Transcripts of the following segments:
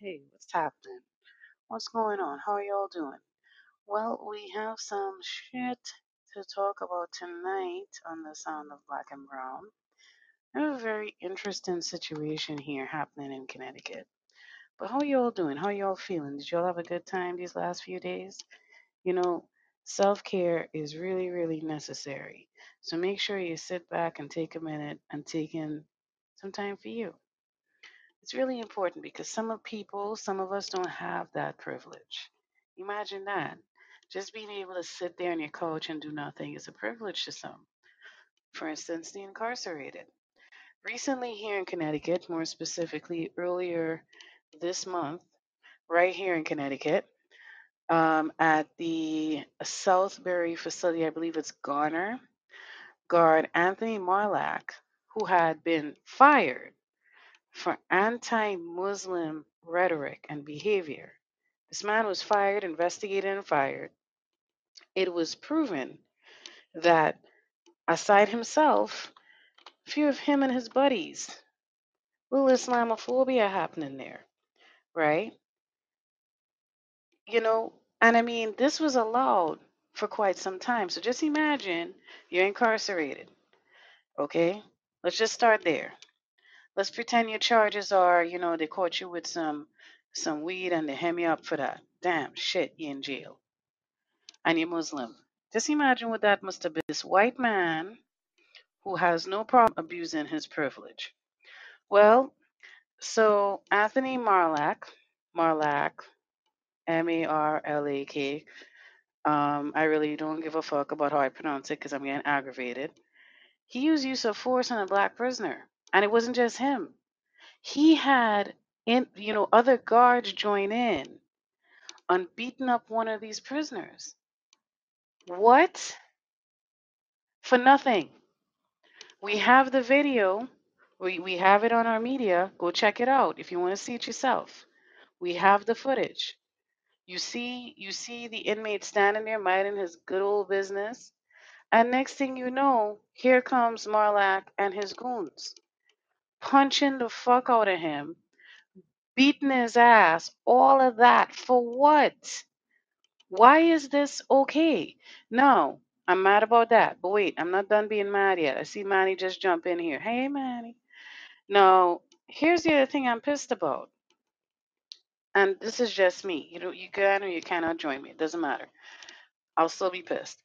hey, what's happening? What's going on? How are y'all doing? Well, we have some shit to talk about tonight on the Sound of Black and Brown. Have a very interesting situation here happening in Connecticut. But how are y'all doing? How are y'all feeling? Did y'all have a good time these last few days? You know, self care is really, really necessary. So make sure you sit back and take a minute and take in some time for you. It's really important because some of people, some of us don't have that privilege. Imagine that. Just being able to sit there in your couch and do nothing is a privilege to some. For instance, the incarcerated. Recently, here in Connecticut, more specifically earlier this month, right here in Connecticut, um, at the Southbury facility, I believe it's Garner, guard Anthony Marlak, who had been fired for anti Muslim rhetoric and behavior. This man was fired, investigated, and fired. It was proven that, aside himself, few of him and his buddies, little Islamophobia happening there, right? You know, and I mean, this was allowed for quite some time. So just imagine you're incarcerated, okay? Let's just start there. Let's pretend your charges are, you know, they caught you with some some weed and they hem you up for that. Damn, shit, you in jail. And you're Muslim. Just imagine what that must have been. This white man who has no problem abusing his privilege. Well, so Anthony Marlak, Marlak, M A R L A K. Um, I really don't give a fuck about how I pronounce it because I'm getting aggravated. He used use of force on a black prisoner, and it wasn't just him. He had, in you know, other guards join in on beating up one of these prisoners. What? For nothing. We have the video. We we have it on our media. Go check it out if you want to see it yourself. We have the footage. You see you see the inmate standing there minding his good old business. And next thing you know, here comes Marlak and his goons, punching the fuck out of him, beating his ass, all of that for what? Why is this okay? No, I'm mad about that. But wait, I'm not done being mad yet. I see Manny just jump in here. Hey, Manny. No, here's the other thing I'm pissed about. And this is just me. You know, you can or you cannot join me. It doesn't matter. I'll still be pissed.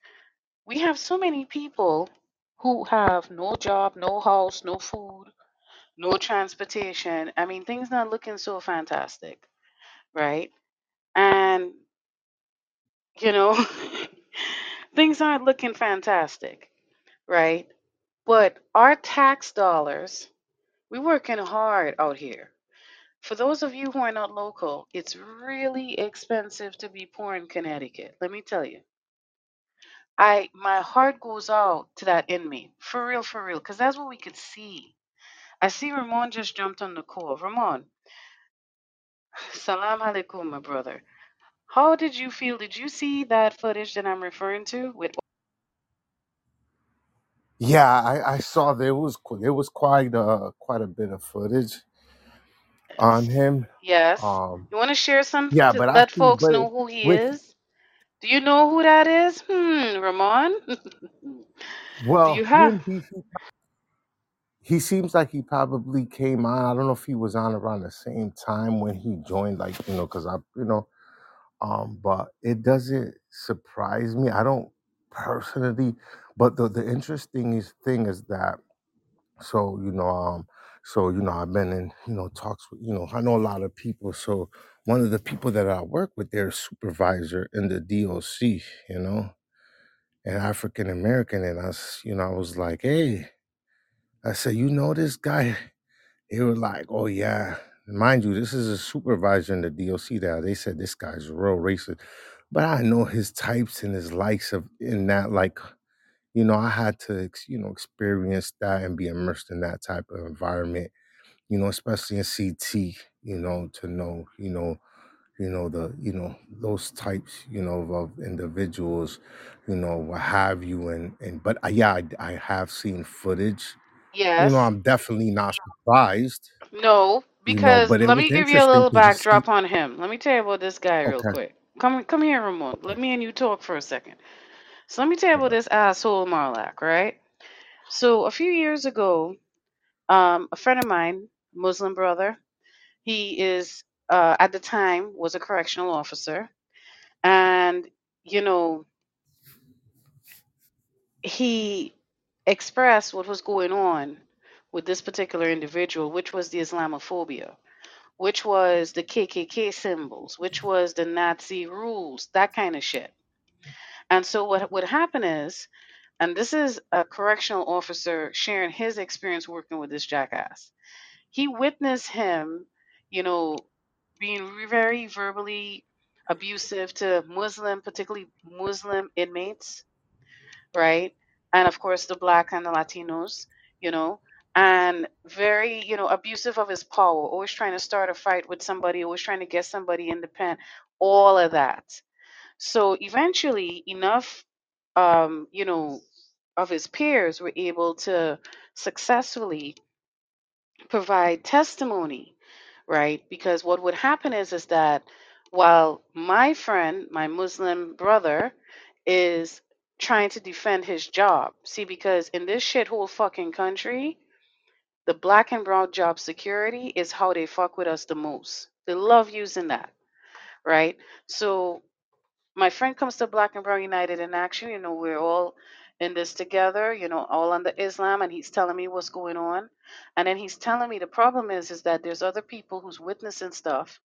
We have so many people who have no job, no house, no food, no transportation. I mean, things not looking so fantastic, right? And, you know, things aren't looking fantastic, right? But our tax dollars, we're working hard out here. For those of you who are not local, it's really expensive to be poor in Connecticut. Let me tell you. I my heart goes out to that inmate. For real, for real. Because that's what we could see. I see Ramon just jumped on the call. Ramon, salam alaikum, my brother. How did you feel? Did you see that footage that I'm referring to? With Yeah, I, I saw there was qu- there was quite a quite a bit of footage on him. yes. Um, You want to share some yeah, to but I let see, folks but know who he with is? Do you know who that is? Hmm, Ramon? Do well you have? him, he he seems like he probably came on. I don't know if he was on around the same time when he joined, like you know, because I you know, um, but it doesn't surprise me. I don't personally, but the the interesting is, thing is that So, you know, um, so you know, I've been in, you know, talks with, you know, I know a lot of people. So one of the people that I work with, their supervisor in the DOC, you know, an African American, and I, you know, I was like, hey, I said, you know this guy? They were like, oh yeah. Mind you, this is a supervisor in the DOC there. They said this guy's real racist. But I know his types and his likes of in that like you know, I had to, you know, experience that and be immersed in that type of environment you know, especially in CT, you know, to know, you know, you know, the, you know, those types, you know, of individuals, you know, what have you. And, and, but uh, yeah, I, I have seen footage, you know, I'm definitely not surprised. No. you know. Because let me give you a little to just see. backdrop on him. Let me tell you about this guy real quick. Come come here, Ramon. Let me and you talk for a second. So let me tell you about this asshole Marlak, right? So a few years ago, um, a friend of mine, Muslim brother, he is uh, at the time was a correctional officer, and you know he expressed what was going on with this particular individual, which was the Islamophobia which was the KKK symbols, which was the Nazi rules, that kind of shit. And so what would happen is, and this is a correctional officer sharing his experience working with this jackass. He witnessed him, you know, being very verbally abusive to Muslim, particularly Muslim inmates right? And of course, the black and the Latinos, you know, and very, you know, abusive of his power, always trying to start a fight with somebody, always trying to get somebody in the pen, all of that. So eventually, enough, um, you know, of his peers were able to successfully provide testimony, right? Because what would happen is is that while my friend, my Muslim brother, is trying to defend his job, see, because in this shithole fucking country, the black and brown job security is how they fuck with us the most. They love using that, right? So my friend comes to Black and Brown United in Action. You know, we're all in this together, you know, all under Islam, and he's telling me what's going on. And then he's telling me the problem is is that there's other people who's witnessing stuff.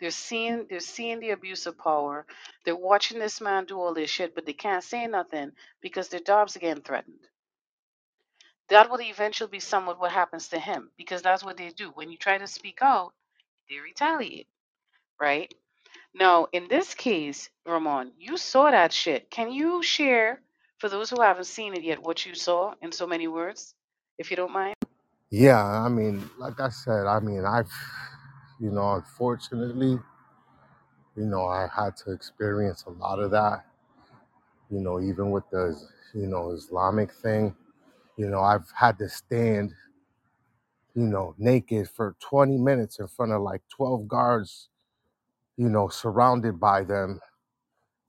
They're seeing they're seeing the abuse of power. They're watching this man do all this shit, but they can't say nothing because their jobs are getting threatened. That will eventually be somewhat what happens to him because that's what they do. When you try to speak out, they retaliate, right? Now, in this case, Ramon, you saw that shit. Can you share, for those who haven't seen it yet, what you saw in so many words, if you don't mind? Yeah, I mean, like I said, I mean, I've, you know, unfortunately, you know, I had to experience a lot of that. You know, even with the, you know, Islamic thing. You know, I've had to stand, you know, naked for 20 minutes in front of like 12 guards, you know, surrounded by them,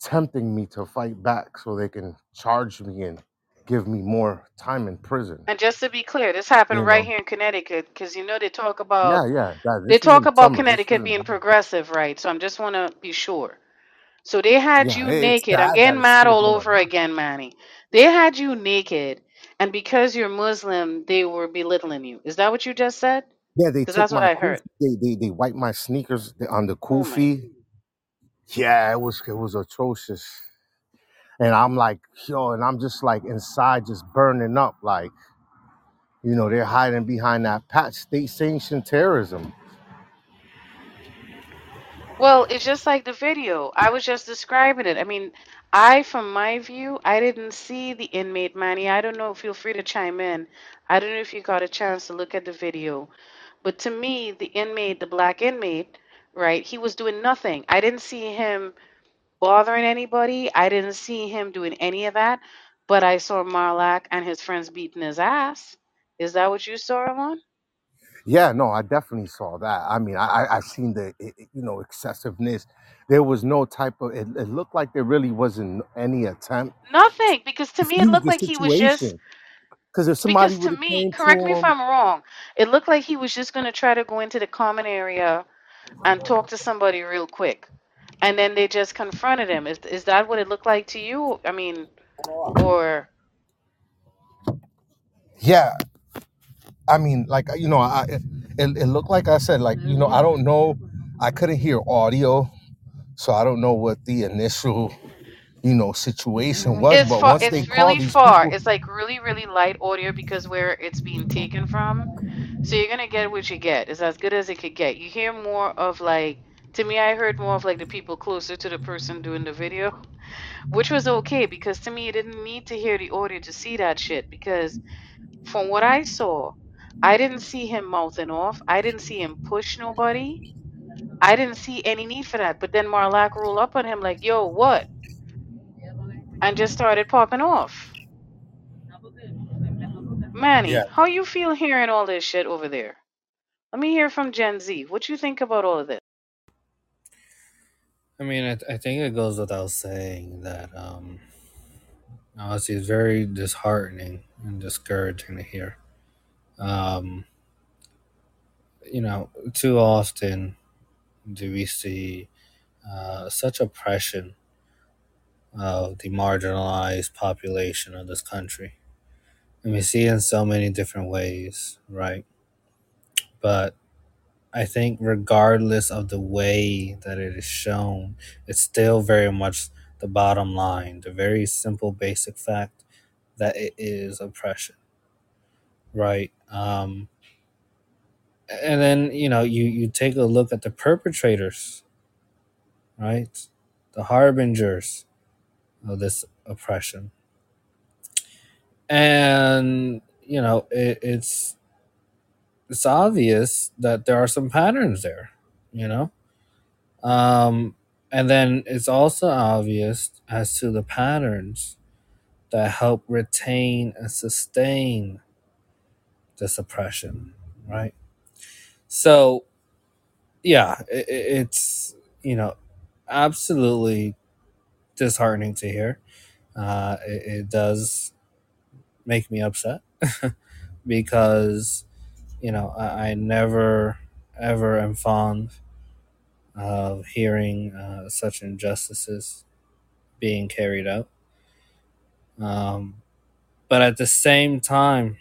tempting me to fight back so they can charge me and give me more time in prison. And just to be clear, this happened You right know, here in Connecticut because you know they talk about yeah, yeah, that they this talk isn't about summer. This Connecticut isn't, being progressive, right? So I'm just want to be sure. So they had yeah, you it's naked. I'm getting mad all over again, Manny. They had you naked, and because you're Muslim, they were belittling you. Is that what you just said? Yeah, they Because took that's what my I kufi. heard. They they they wiped my sneakers on the Oh my kufi. Yeah, it was it was atrocious. And I'm like, yo, and I'm just like inside, just burning up. Like, you know, they're hiding behind that patch, state sanctioned terrorism. Well, it's just like the video. I was just describing it. I mean, I, from my view, I didn't see the inmate, Manny. I don't know. Feel free to chime in. I don't know if you got a chance to look at the video. But to me, the inmate, the black inmate, right, he was doing nothing. I didn't see him bothering anybody. I didn't see him doing any of that. But I saw Marlak and his friends beating his ass. Is that what you saw, him on? Yeah, no, I definitely saw that. I mean, I I, I seen the you know excessiveness. There was no type of. It, it looked like there really wasn't any attempt Nothing, because to to me, it looked the like he was just situation. Because if somebody Because would to have me, came correct me if him, I'm wrong, it looked like he was just going to try to go into the common area and talk to somebody real quick. And then they just confronted him. Is is that what it looked like to you? I mean, or yeah, I mean, like you know, I it, it looked like I said, like you know, I don't know, I couldn't hear audio, so I don't know what the initial you know situation mm-hmm. was. it's But far once they it's called really these far. people, It's like really, really light audio because where it's being taken from. So you're gonna get what you get. It's as good as it could get. You hear more of like to me I heard more of like the people closer to the person doing the video. Which was okay because to me you didn't need to hear the audio to see that shit because From what I saw, I didn't see him mouthing off. I didn't see him push nobody. I didn't see any need for that. But then Marlak rolled up on him like, yo, what? And just started popping off. Manny, yeah, how you feel hearing all this shit over there? Let me hear from Gen Z. What you think about all of this? I mean, I, th- I think it goes without saying that um, honestly, it's very disheartening and discouraging to hear. Um, you know, too often do we see uh, such oppression of the marginalized population of this country. And we see in so many different ways, right? But I think, regardless of the way that it is shown, it's still very much the bottom line, the very simple, basic fact that it is oppression, right? Um, and then you know you you take a look at the perpetrators, right? The harbingers of this oppression, and you know it, it's it's obvious that there are some patterns there, you know Um, and then it's also obvious as to the patterns that help retain and sustain this oppression, right? So, yeah, it, it's, you know, absolutely disheartening to hear. Uh, it, it does make me upset because, you know, I, I never, ever am fond of hearing uh, such injustices being carried out. Um, but at the same time,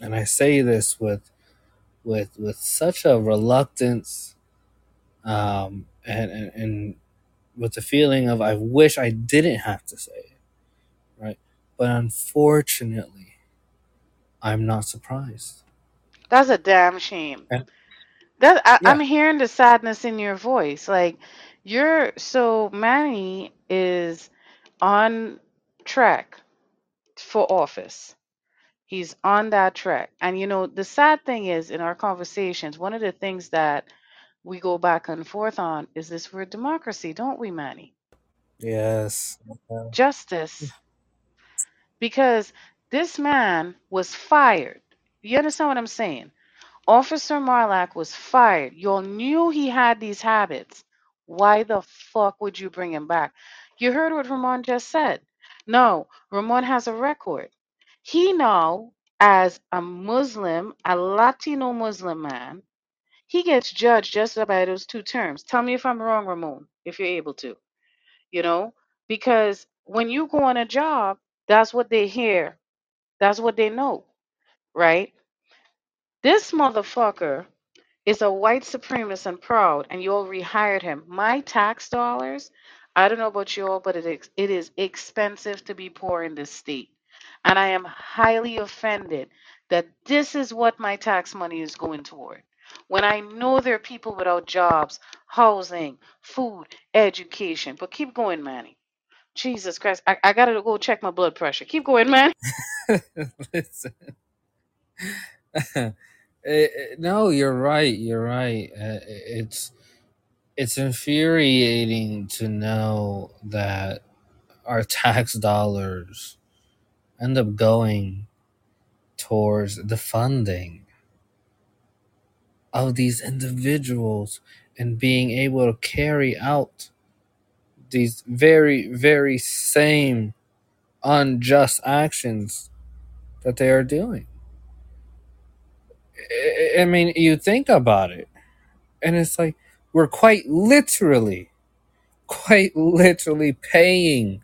and I say this with with with such a reluctance, um, and, and and with the feeling of I wish I didn't have to say it, right? But unfortunately, I'm not surprised. That's a damn shame. And That I, yeah, I'm hearing the sadness in your voice. Like you're so Manny is on track for office. He's on that track. And you know, the sad thing is in our conversations, one of the things that we go back and forth on is this word democracy, don't we, Manny? yes, Justice. Because this man was fired. You understand what I'm saying? Officer Marlak was fired. Y'all knew he had these habits. Why the fuck would you bring him back? You heard what Ramon just said. No, Ramon has a record. He now, as a Muslim, a Latino Muslim man, he gets judged just by those two terms. Tell me if I'm wrong, Ramon, if you're able to. You know, because when you go on a job, that's what they hear. That's what they know, right? This motherfucker is a white supremacist and proud, and you all rehired him. My tax dollars, I don't know about you all, but it is, it is expensive to be poor in this state. And I am highly offended that this is what my tax money is going toward. When I know there are people without jobs, housing, food, education. But keep going, Manny. Jesus Christ. I, I gotta go check my blood pressure. Keep going, man. Listen. Eh, eh, no, you're right. You're right. Uh, it's it's infuriating to know that our tax dollars end up going towards the funding of these individuals and being able to carry out these very, very same unjust actions that they are doing. I mean, you think about it, and it's like we're quite literally, quite literally paying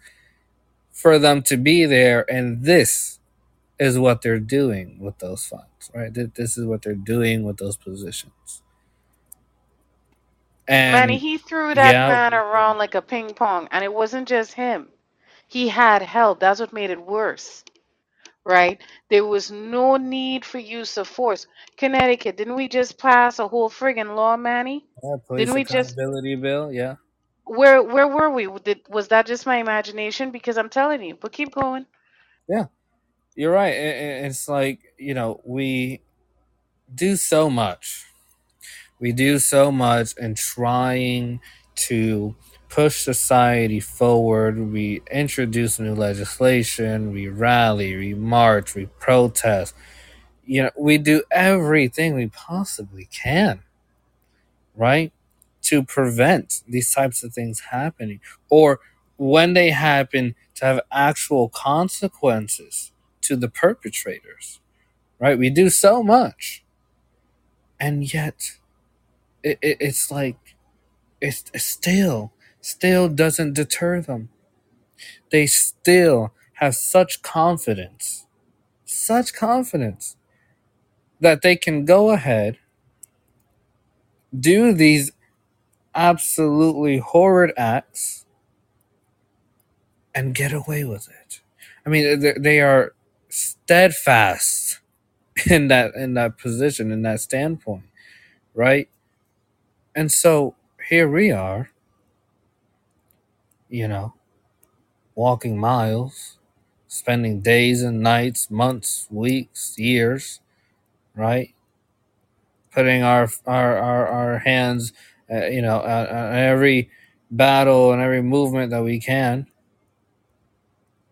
for them to be there, and this is what they're doing with those funds, right? This is what they're doing with those positions. Manny, And he threw that yeah, man around like a ping pong, and it wasn't just him. He had help. That's what made it worse, right? There was no need for use of force. Connecticut, didn't we just pass a whole friggin' law, Manny? yeah, Didn't police we just accountability bill, yeah. where where were we? Did was that just my imagination? Because I'm telling you, but keep going. Yeah, you're right. It's like, you know, we do so much. We do so much in trying to push society forward. We introduce new legislation, we rally, we march, we protest, You know, we do everything we possibly can, right? To prevent these types of things happening. Or when they happen, to have actual consequences to the perpetrators, right? We do so much. And yet, it, it, it's like, it's, it still, still doesn't deter them. They still have such confidence, such confidence that they can go ahead, do these absolutely horrid acts, and get away with it. I mean, they are steadfast in that in that position, in that standpoint, right? And so here we are, you know, walking miles, spending days and nights, months, weeks, years, right? Putting our our our, our hands, uh, you know, on, on every battle and every movement that we can,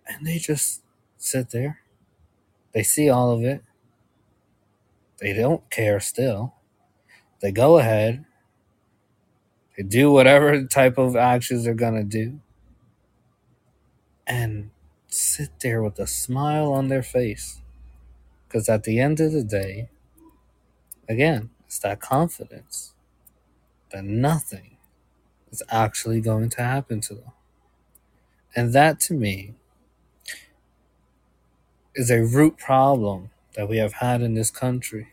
and they just sit there. They see all of it. They don't care still. They go ahead. They do whatever type of actions they're gonna do, and sit there with a smile on their face. Because at the end of the day, again, it's that confidence that nothing is actually going to happen to them. And that to me is a root problem that we have had in this country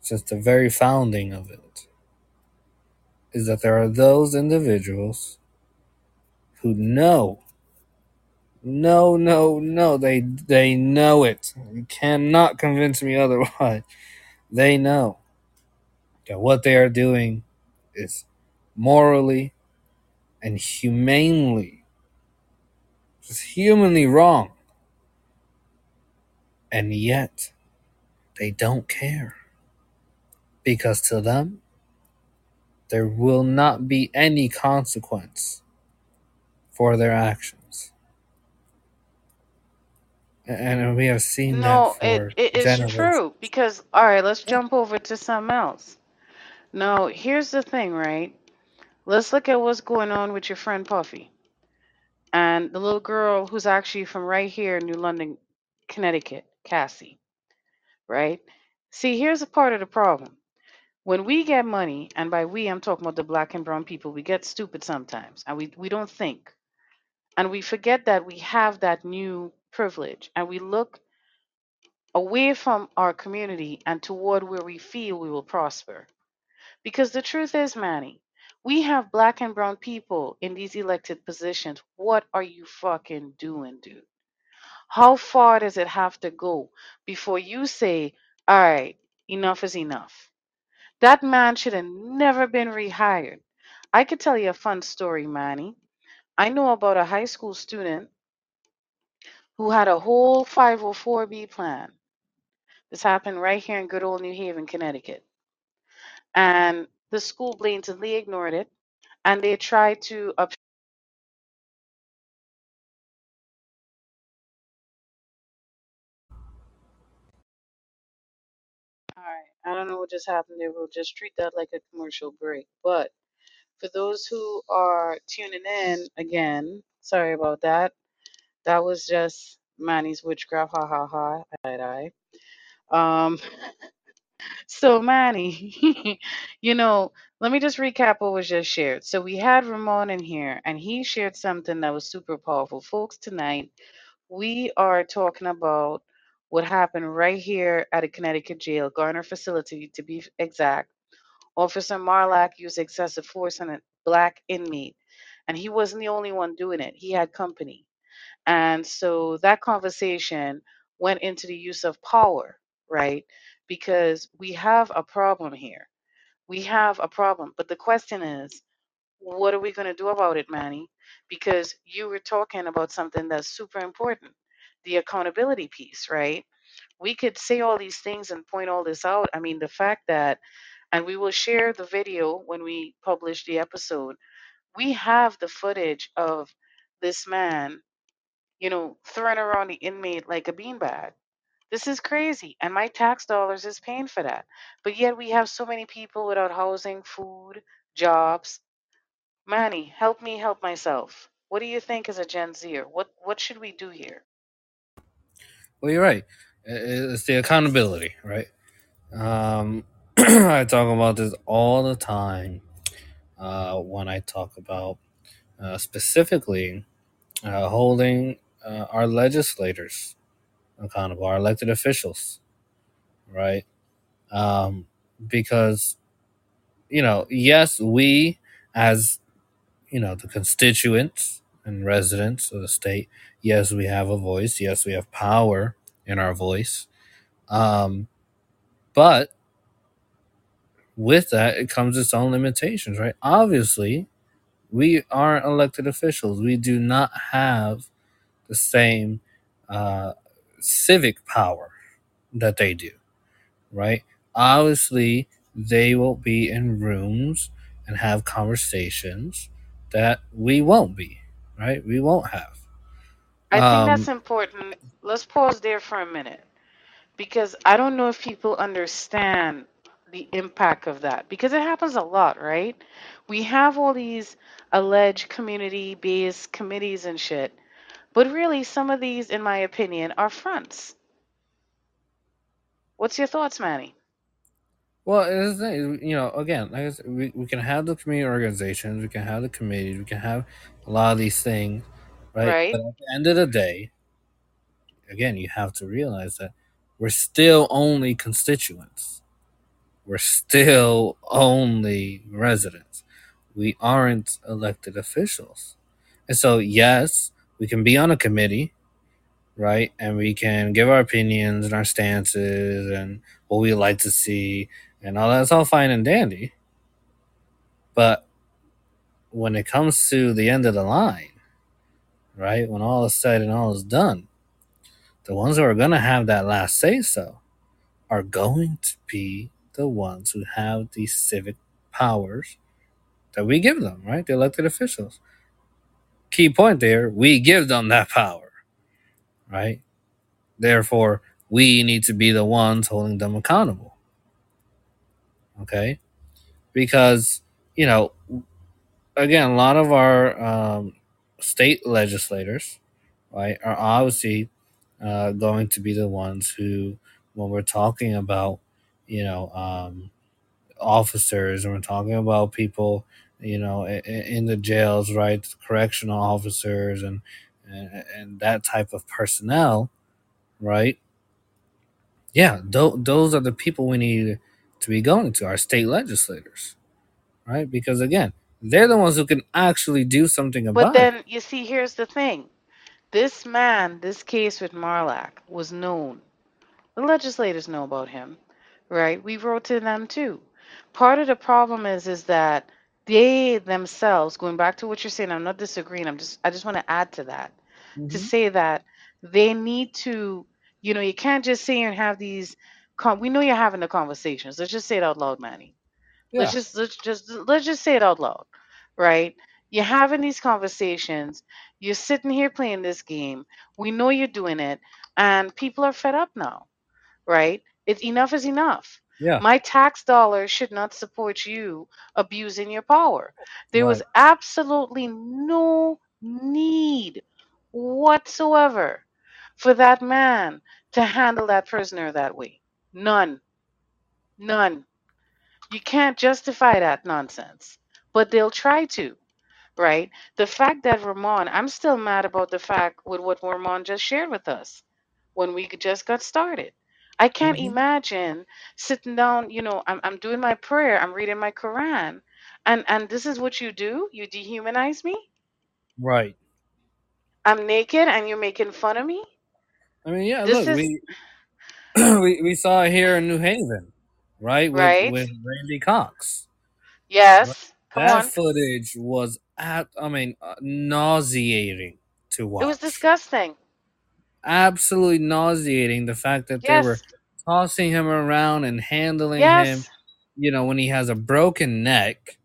since the very founding of it. Is that there are those individuals who know, no, no, no, they they know it. You cannot convince me otherwise. They know that what they are doing is morally and humanely, just humanly wrong. And yet, they don't care. Because to them, there will not be any consequence for their actions. And we have seen that No, it, it is true because all right, let's jump over to something else. Now, here's the thing, right? Let's look at what's going on with your friend Puffy and the little girl who's actually from right here in New London, Connecticut, Cassie, right? See, here's a part of the problem. When we get money, and by we I'm talking about the black and brown people, we get stupid sometimes and we, we don't think. And we forget that we have that new privilege and we look away from our community and toward where we feel we will prosper. Because the truth is, Manny, we have black and brown people in these elected positions. What are you fucking doing, dude? How far does it have to go before you say, all right, enough is enough? That man should have never been rehired. I could tell you a fun story, Manny. I know about a high school student who had a whole 504b plan. This happened right here in good old New Haven, Connecticut. And the school blatantly ignored it and they tried to i don't know what just happened there we'll just treat that like a commercial break but for those who are tuning in again sorry about that. That was just manny's witchcraft ha ha ha I, um so manny you know let me just recap what was just shared. So we had ramon in here and he shared something that was super powerful. Folks tonight We are talking about what happened right here at a Connecticut jail, Garner facility to be exact. Officer Marlak used excessive force on a black inmate, and he wasn't the only one doing it. He had company. And so that conversation went into the use of power, right? Because we have a problem here. We have a problem. But the question is, what are we going to do about it, Manny? Because you were talking about something that's super important the accountability piece, right? We could say all these things and point all this out. I mean, the fact that, and we will share the video when we publish the episode, we have the footage of this man, you know, throwing around the inmate like a beanbag. This is crazy. And my tax dollars is paying for that. But yet we have so many people without housing, food, jobs. Manny, help me help myself. What do you think as a Gen Zer? What what should we do here? Well, you're right. It's the accountability, right? Um, I talk about this all the time uh, when I talk about uh, specifically uh, holding uh, our legislators accountable, our elected officials, right? Um, because, you know, yes, we as, you know, the constituents and residents of the state, yes, we have a voice. Yes, we have power in our voice. Um, but with that, it comes its own limitations, right? Obviously, we aren't elected officials. We do not have the same uh, civic power that they do, right? Obviously, they will be in rooms and have conversations that we won't be, right? We won't have. I think that's Um, important. Let's pause there for a minute because I don't know if people understand the impact of that because it happens a lot, right? We have all these alleged community based committees and shit, but really, some of these, in my opinion, are fronts. What's your thoughts, Manny? well, it's you know, again, like I said, we, we can have the community organizations, we can have the committees, we can have a lot of these things, right? Right? But at the end of the day, again, you have to realize that we're still only constituents. We're still only residents. We aren't elected officials. And so, yes, we can be on a committee, right? And we can give our opinions and our stances and what we like to see and all that's all fine and dandy. But when it comes to the end of the line, right? When all is said and all is done, the ones who are going to have that last say so are going to be the ones who have these civic powers that we give them, right? The elected officials. Key point there, we give them that power, right? Therefore, we need to be the ones holding them accountable. Okay? Because, you know, again, a lot of our um, state legislators, right, are obviously uh, going to be the ones who, when we're talking about, you know, um, officers and we're talking about people, you know, in, in the jails, right, correctional officers and, and and that type of personnel, right? Yeah, th- those are the people we need to be going to, our state legislators, right? Because again, they're the ones who can actually do something about it. But then, you see, here's the thing this man, this case with Marlak, was known. The legislators know about him, right? We wrote to them too. Part of the problem is is that they themselves, going back to what you're saying, I'm not disagreeing. I'm just I just want to add to that. To Mhm. say that they need to, you know, you can't just sit here and have these con- we know you're having the conversations. Let's just say it out loud, Manny. Let's just let's just let's just say it out loud, right? You're having these conversations. You're sitting here playing this game. We know you're doing it, and people are fed up now, right? It's enough is enough. yeah, My tax dollars should not support you abusing your power. There was absolutely no need whatsoever for that man to handle that prisoner that way. None. None. You can't justify that nonsense, but they'll try to, right? The fact that Ramon, I'm still mad about the fact with what Ramon just shared with us when we just got started. I can't Mhm. imagine sitting down, you know, I'm, I'm doing my prayer, I'm reading my Quran, and, and this is what you do? You dehumanize me? right. I'm naked and you're making fun of me? I mean, yeah. This Look, is we we we saw it here in New Haven, right? With right. with Randy Cox. Yes. Come That on. footage was at, I mean, uh, nauseating to watch. It was disgusting. Absolutely nauseating. The fact that they were tossing him around and handling him. You know, when he has a broken neck.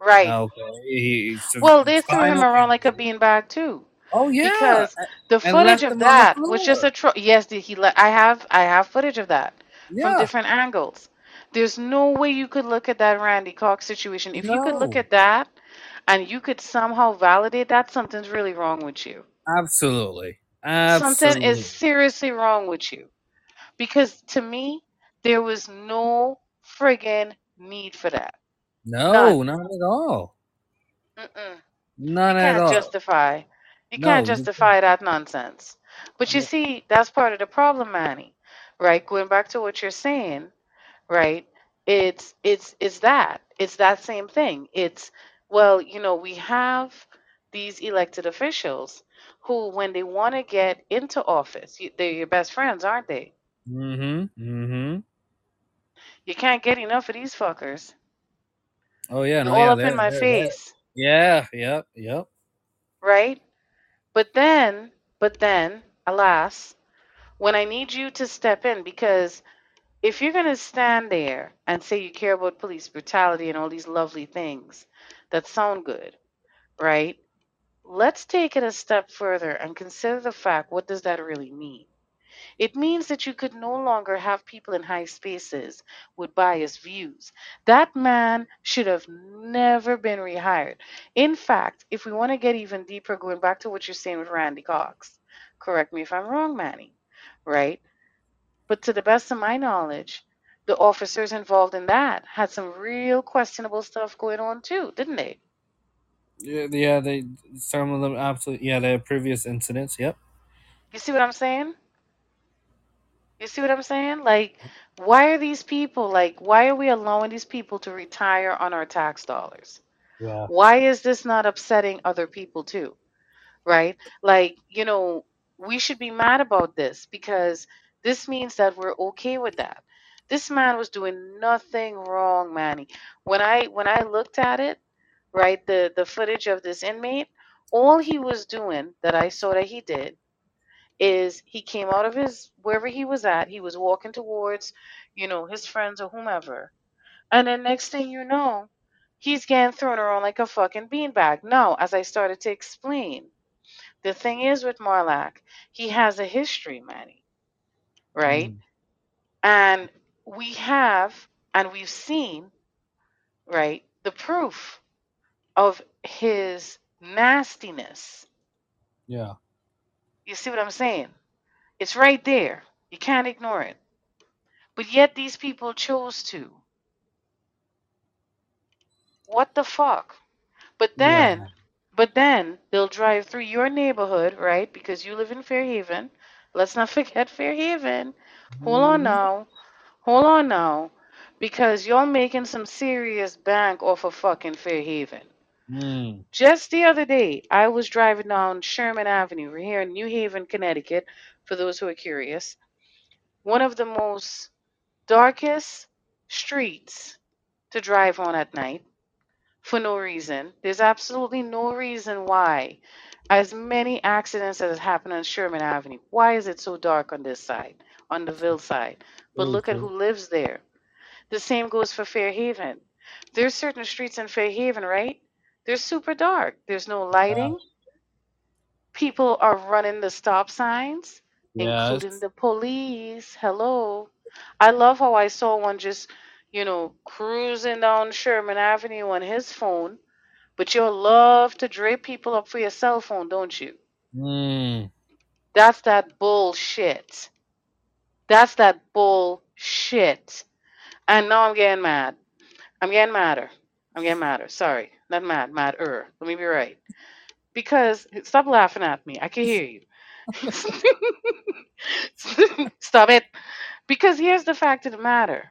Right. Okay. He, Well, they threw him around like a beanbag too. Oh yeah, because the footage of them on the that was just a tro- yes did he let i have i have footage of that from different angles there's no way you could look at that randy cox situation if you could look no, at that and you could somehow validate that something's really wrong with you absolutely, something is absolutely. seriously wrong with you because to me there was no friggin need for that none No, not at all. Mm-mm. None You at can't all. justify. You No, can't you justify that nonsense. But you see, that's part of the problem, Manny. Right? Going back to what you're saying, right? It's it's it's that. It's that same thing. It's well, you know, we have these elected officials who when they want to get into office, you, they're your best friends, aren't they? Mm-hmm. Mm-hmm. You can't get enough of these fuckers. Oh yeah, no, all yeah, up in my face. yeah, yep, yep. right? But then, but then, alas, when I need you to step in, because if you're going to stand there and say you care about police brutality and all these lovely things that sound good, right? Let's take it a step further and consider the fact what does that really mean? It means that you could no longer have people in high spaces with biased views. That man should have never been rehired. In fact, if we want to get even deeper, going back to what you're saying with Randy Cox, correct me if I'm wrong, Manny, right? But to the best of my knowledge, the officers involved in that had some real questionable stuff going on too, didn't they? Yeah, yeah, they some of them absolutely. Yeah, they have previous incidents. Yep. You see what I'm saying? You see what I'm saying? Like, why are these people like? Why are we allowing these people to retire on our tax dollars? Yeah. Why is this not upsetting other people too? Right? Like, you know, we should be mad about this because this means that we're okay with that. This man was doing nothing wrong, Manny. When I when I looked at it, right, the the footage of this inmate, all he was doing that I saw that he did is he came out of his wherever he was at, he was walking towards, you know, his friends or whomever. And then next thing you know, he's getting thrown around like a fucking beanbag. Now, as I started to explain, the thing is with Marlak, he has a history, Manny, right? Mm. And we have, and we've seen, right, the proof of his nastiness. Yeah. You see what I'm saying? It's right there. You can't ignore it. But yet these people chose to. What the fuck? But then, Yeah. but then they'll drive through your neighborhood, right? Because you live in Fairhaven. Let's not forget Fairhaven. Hold on Mhm. now. Hold on now. Because you're making some serious bank off of fucking Fairhaven. Mm. Just the other day, I was driving down Sherman Avenue. We're here in New Haven, Connecticut, for those who are curious. One of the most darkest streets to drive on at night for no reason. There's absolutely no reason why. As many accidents as happen on Sherman Avenue. Why is it so dark on this side, on the Ville side? But True, look at who lives there. The same goes for Fairhaven. There's certain streets in Fairhaven, right? They're super dark. There's no lighting. People are running the stop signs, including Yes. the police. Hello. I love how I saw one just, you know, cruising down Sherman Avenue on his phone. But you'll love to drape people up for your cell phone, don't you? Mm. That's that bullshit. That's that bullshit. And now I'm getting mad. I'm getting madder. I'm getting madder. Sorry. Not mad, madder. Let me be right. Because stop laughing at me. I can hear you. stop it. Because here's the fact of the matter.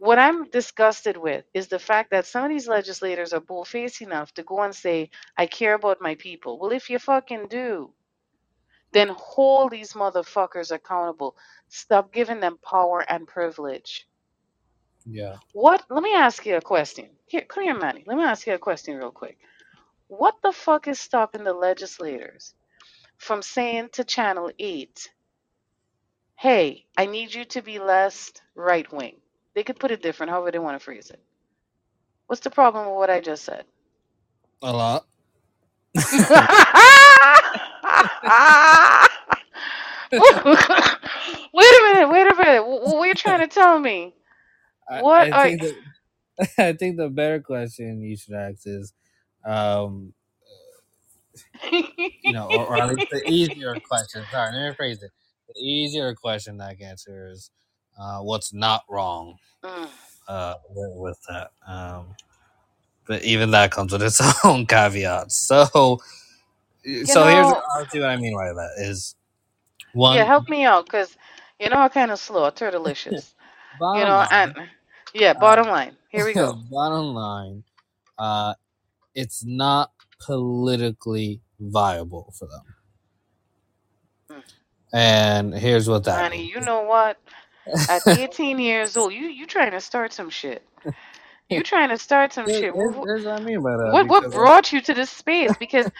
What I'm disgusted with is the fact that some of these legislators are bullface enough to go and say, I care about my people. Well, if you fucking do, then hold these motherfuckers accountable. Stop giving them power and privilege. Yeah. What? Let me ask you a question. Here, come here, Manny. Let me ask you a question real quick. What the fuck is stopping the legislators from saying to Channel 8, hey, I need you to be less right wing? They could put it different, however they want to phrase it. What's the problem with what I just said? A lot. wait a minute, wait a minute. What, are you trying to tell me? What I are think that I think the better question you should ask is, um, you know, or, or at least the easier question. Sorry, let me rephrase it. The easier question I can answer is, uh, what's not wrong Mm, uh, with, that? Um, but even that comes with its own caveats. So, you so here's know, honestly what I mean by that is one. yeah, help me out because you know I'm kind of slow, turtlicious. You know, line. and yeah, Uh, bottom line. Here we go. bottom line, uh, it's not politically viable for them. Mm. And here's what that Honey, means. you know what? At 18 years old, you you trying to start some shit. You trying to start some shit. Here's, Wh- wh- here's what I mean by that. What what brought you to this space? Because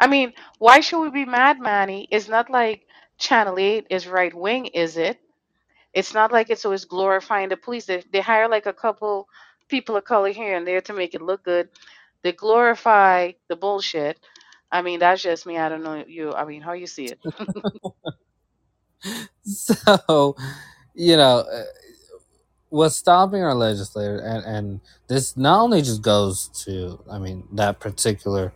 I mean, why should we be mad, Manny? It's not like Channel 8 is right wing, is it? It's not like it's always glorifying the police. They, they hire like a couple people of color here and there to make it look good. They glorify the bullshit. I mean, that's just me. I don't know you. I mean, how you see it? so, you know, uh, what's stopping our legislators, and, and this not only just goes to, I mean, that particular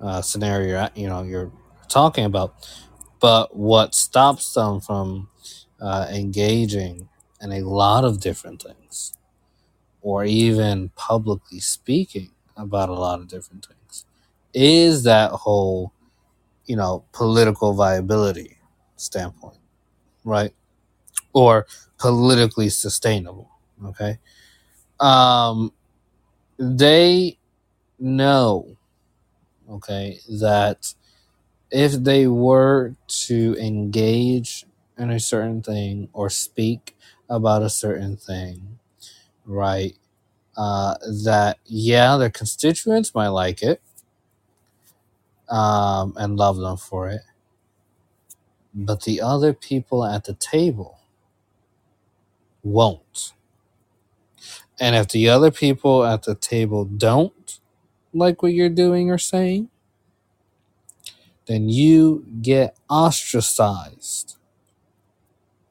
uh, scenario, you know, you're talking about, but what stops them from uh, engaging in a lot of different things, or even publicly speaking about a lot of different things, is that whole, you know, political viability standpoint, right? Or politically sustainable. Okay. Um, they know, okay, that if they were to engage in a certain thing or speak about a certain thing, right, uh, that, yeah, their constituents might like it um, and love them for it, but the other people at the table won't. And if the other people at the table don't like what you're doing or saying, then you get ostracized.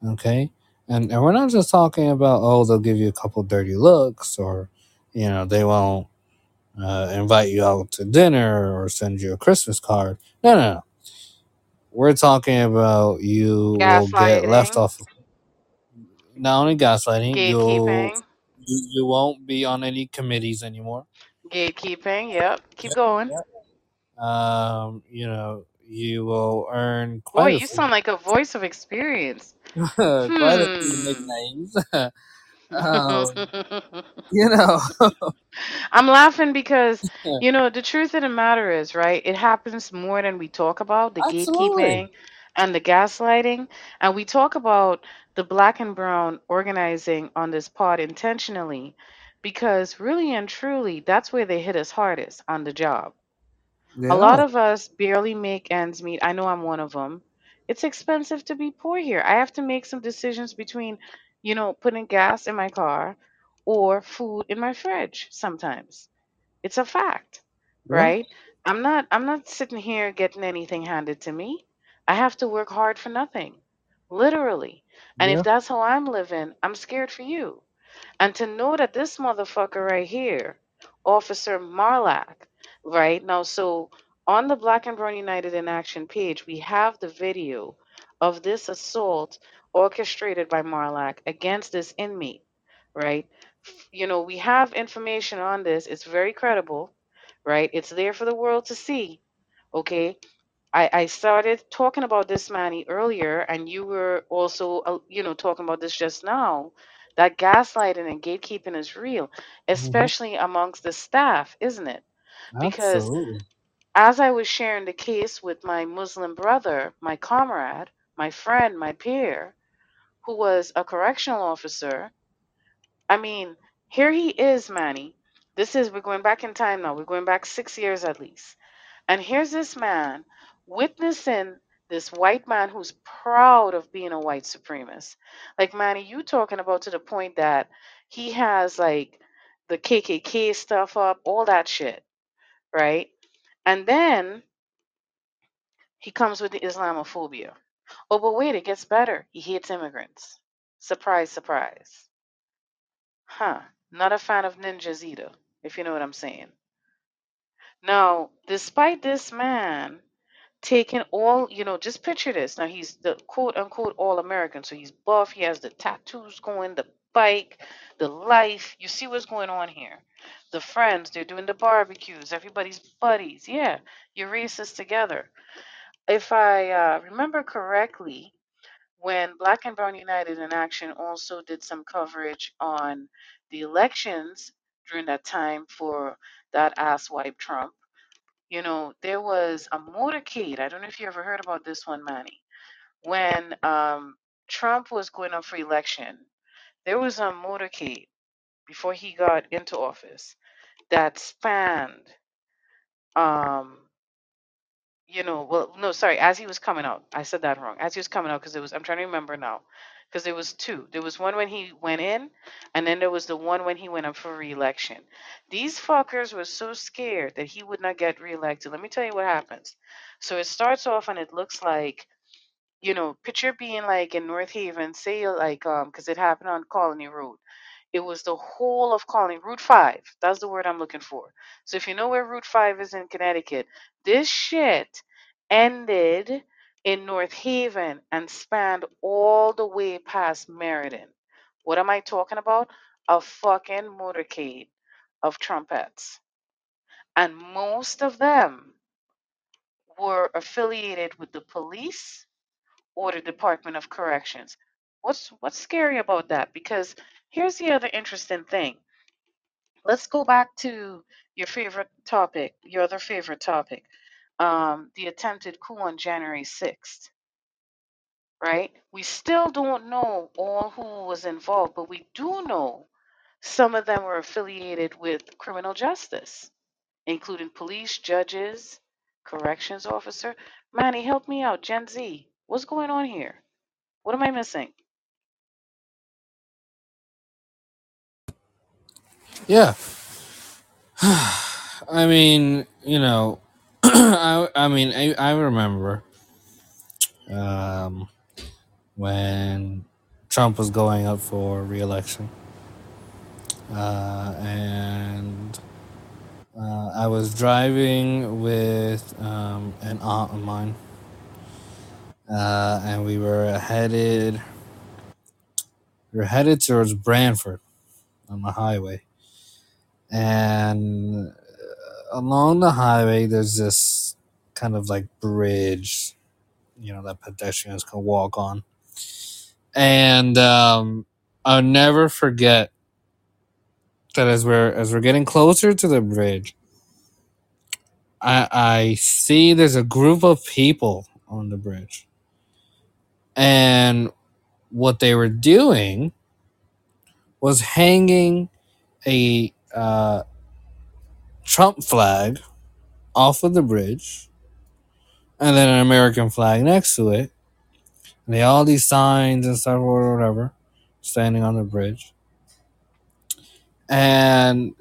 Okay? And, and we're not just talking about, oh, they'll give you a couple dirty looks or, you know, they won't uh, invite you out to dinner or send you a Christmas card. No, no, no. We're talking about you will get left off. Not only gaslighting, you'll, you, you won't be on any committees anymore. gatekeeping. Yep. Keep going. Um, you know, you will earn Boy, quite a you few, sound like a voice of experience. quite a few Hmm. nicknames. um, you know, I'm laughing because, you know, the truth of the matter is, right? It happens more than we talk about the absolutely. gatekeeping and the gaslighting. And we talk about the black and brown organizing on this pod intentionally because, really and truly, that's where they hit us hardest on the job. A lot of us barely make ends meet. I know I'm one of them. It's expensive to be poor here. I have to make some decisions between, you know, putting gas in my car or food in my fridge sometimes. It's a fact, yeah, right? I'm not I'm not sitting here getting anything handed to me. I have to work hard for nothing. Literally. And yeah. if that's how I'm living, I'm scared for you. And to know that this motherfucker right here, Officer Marlak, right now, so on the Black and Brown United in Action page, we have the video of this assault orchestrated by Marlak against this inmate, right? F- You know, we have information on this. It's very credible, right? It's there for the world to see, okay? I, I started talking about this Manny earlier, and you were also, uh, you know, talking about this just now. That gaslighting and gatekeeping is real, Mhm. especially amongst the staff, isn't it? Because Absolutely. as I was sharing the case with my Muslim brother, my comrade, my friend, my peer, who was a correctional officer, I mean, here he is, Manny. This is, we're going back in time now. We're going back six years at least. And here's this man witnessing this white man who's proud of being a white supremacist. Like, Manny, you talking about to the point that he has like the KKK stuff up, all that shit, right? And then He comes with the Islamophobia. Oh, but wait, it gets better. He hates immigrants. Surprise, surprise. Huh. Not a fan of ninjas either, if you know what I'm saying. Now, despite this man taking all, you know, just picture this. Now, he's the quote unquote all American. So he's buff, he has the tattoos going, the bike, the life. You see what's going on here. The friends, they're doing the barbecues, everybody's buddies. Yeah, you're racist together. If I uh, remember correctly, when Black and Brown United in Action also did some coverage on the elections during that time for that asswipe Trump, you know, there was a motorcade. I don't know if you ever heard about this one, Manny. When um, Trump was going up for election, there was a motorcade before he got into office that spanned um, you know, well, no, sorry, as he was coming out, I said that wrong. As he was coming out, because it was, I'm trying to remember now, because there was two. There was one when he went in, and then there was the one when he went up for reelection. These fuckers were so scared that he would not get reelected. Let me tell you what happens. So it starts off, and it looks like, you know, picture being like in North Haven, say like, um, because it happened on Colony Road. It was the whole of Colony, Route 5. That's the word I'm looking for. So if you know where Route 5 is in Connecticut, this shit ended in North Haven and spanned all the way past Meriden. What am I talking about? A fucking motorcade of trumpets. And most of them were affiliated with the police or the Department of Corrections. What's what's scary about that? Because here's the other interesting thing. Let's go back to your favorite topic, your other favorite topic, um, the attempted coup on January 6th, right? We still don't know all who was involved, but we do know some of them were affiliated with criminal justice, including police, judges, corrections officer. Manny, help me out. Gen Z, what's going on here? What am I missing? Yeah. I mean, you know, I, I mean, I, I remember um, when Trump was going up for reelection, uh, and uh, I was driving with um, an aunt of mine, uh, and we were headed we were headed towards Branford on the highway, and along the highway there's this kind of like bridge, you know, that pedestrians can walk on, and um, I'll never forget that as we're as we're getting closer to the bridge, I I see there's a group of people on the bridge, and what they were doing was hanging a uh, Trump flag off of the bridge, and then an American flag next to it. And they all these signs and stuff or whatever, standing on the bridge, and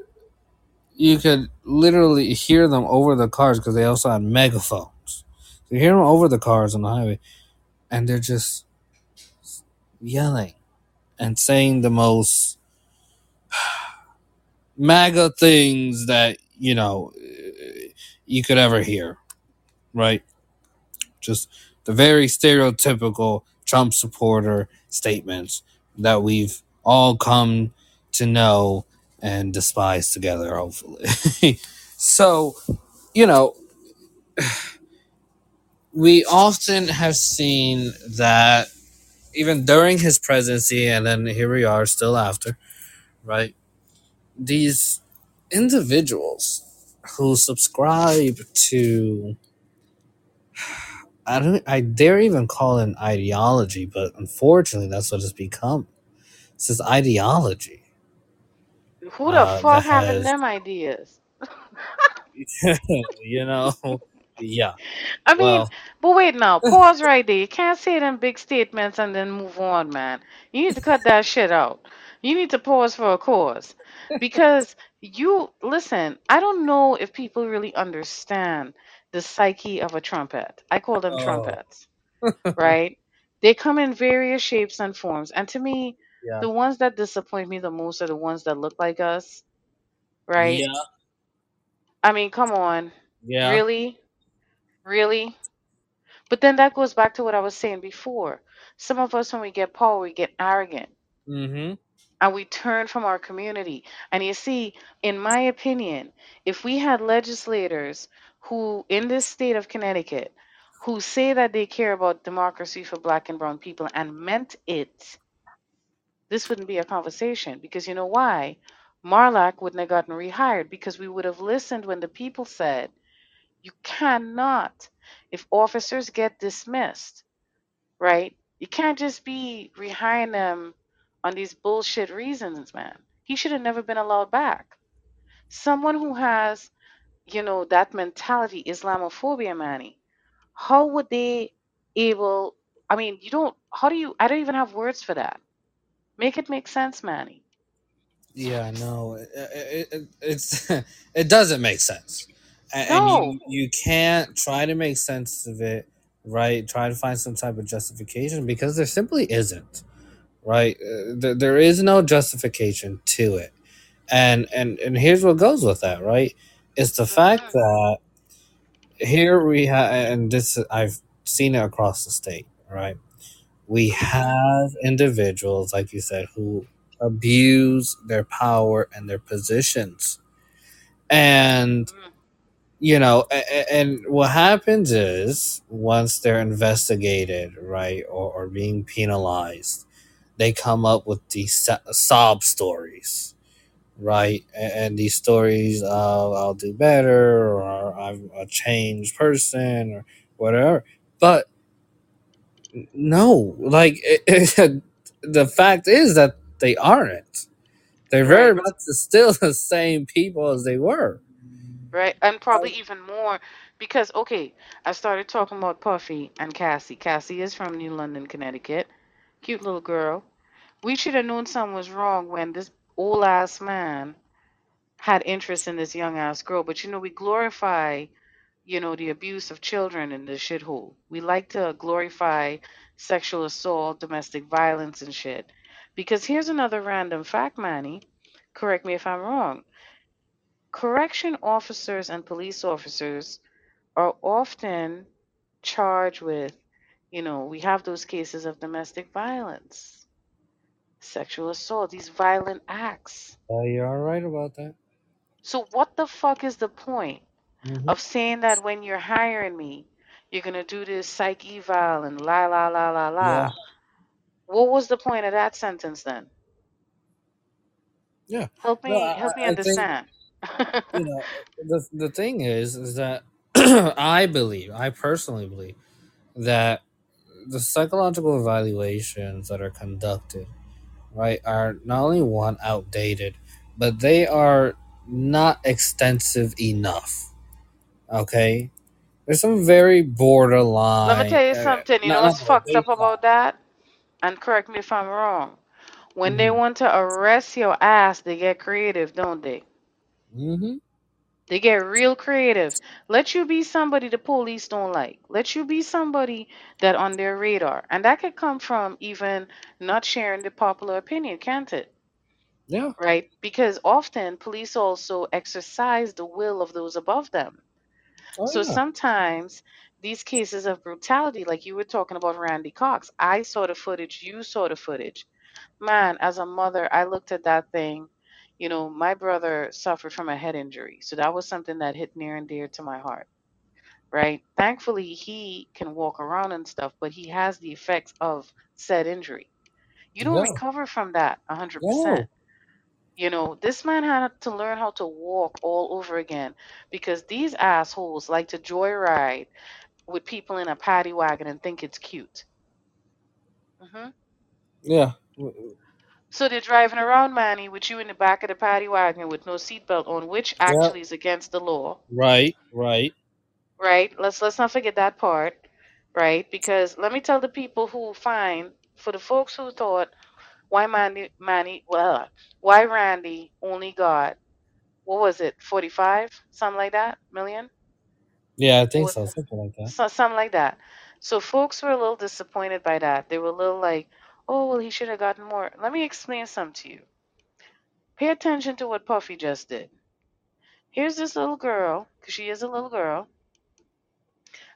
you could literally hear them over the cars because they also had megaphones. So you hear them over the cars on the highway, and they're just yelling and saying the most MAGA things that you know you could ever hear, right? Just the very stereotypical Trump supporter statements that we've all come to know and despise together, hopefully. so, you know, we often have seen that even during his presidency, and then here we are still after, right? These individuals who subscribe to I don't I dare even call it an ideology, but unfortunately that's what it's become. It's this ideology Who the uh, that fuck having has them ideas? you know yeah. I mean, Well but wait now, pause right there. You can't say them big statements and then move on, man. You need to cut that shit out. You need to pause for a cause. Because You listen, I don't know if people really understand the psyche of a trumpet. I call them Oh, trumpets, right? They come in various shapes and forms. And to me, yeah, the ones that disappoint me the most are the ones that look like us, right? yeah, I mean, come on. yeah. Really? Really? But then that goes back to what I was saying before. Some of us, when we get power, we get arrogant Mm-hmm. And we turn from our community. And you see, in my opinion, if we had legislators who, in this state of Connecticut, who say that they care about democracy for black and brown people and meant it, this wouldn't be a conversation. Because you know why? Marlak wouldn't have gotten rehired because we would have listened when the people said, you cannot, if officers get dismissed, right? You can't just be rehiring them on these bullshit reasons, man. He should have never been allowed back. Someone who has, you know, that mentality, Islamophobia, Manny, how would they able I mean, you don't how do you I don't even have words for that. Make it make sense, Manny. Yeah, no, it, it, it, it's it doesn't make sense, and, and you you can't try to make sense of it, right? Try to find some type of justification because there simply isn't, right? Uh, there, there is no justification to it, and and and here's what goes with that, right? It's the fact Mhm. that here we have, and this I've seen it across the state, right? We have individuals, like you said, who abuse their power and their positions and Mhm. you know and, and what happens is once they're investigated right or, or being penalized they come up with these sob stories right and, and these stories of i'll do better or i'm a changed person or whatever but no like it, it, the fact is that they aren't they're very much still the same people as they were Right. And probably even more because okay, I started talking about Puffy and Cassie. Cassie is from New London, Connecticut. Cute little girl. We should have known something was wrong when this old ass man had interest in this young ass girl. But you know, we glorify, you know, the abuse of children in this shithole. We like to glorify sexual assault, domestic violence, and shit. Because here's another random fact, Manny. Correct me if I'm wrong. Correction officers and police officers are often charged with, you know, we have those cases of domestic violence, sexual assault, these violent acts. uh, you're right about that So, what the fuck is the point mm-hmm. of saying that when you're hiring me, you're going to do this psych eval and la la la la la? Yeah. What was the point of that sentence then? Yeah. Help me, No, help me I think understand. you know the the thing is is that I believe, I personally believe that the psychological evaluations that are conducted, right, are not only one outdated, but they are not extensive enough. Okay, there's some very borderline. Let me tell you uh, something. You know what's fucked up about that? And correct me if I'm wrong. When they Mhm. want to arrest your ass, they get creative, don't they? Mhm. They get real creative. Let you be somebody the police don't like. Let you be somebody that on their radar. And that could come from even not sharing the popular opinion, can't it? Yeah. Right? Because often police also exercise the will of those above them. Oh, so yeah. sometimes these cases of brutality, like you were talking about Randy Cox, I saw the footage, you saw the footage. Man, as a mother, I looked at that thing. You know, my brother suffered from a head injury. So that was something that hit near and dear to my heart. Right? Thankfully, he can walk around and stuff, but he has the effects of said injury. You don't Yeah. recover from that 100%. No. You know, this man had to learn how to walk all over again because these assholes like to joyride with people in a paddy wagon and think it's cute. hmm Yeah. So they're driving around, Manny, with you in the back of the paddy wagon with no seatbelt on, which actually is against the law, Right. Right. right? Let's let's not forget that part, right? Because let me tell the people who find for the folks who thought why Manny Manny well why Randy only got what was it, 45, something like that, million? Yeah, I think so. Something like that. So, something like that. So folks were a little disappointed by that. They were a little like, oh, well, he should have gotten more. Let me explain something to you. Pay attention to what Puffy just did. Here's this little girl, because she is a little girl,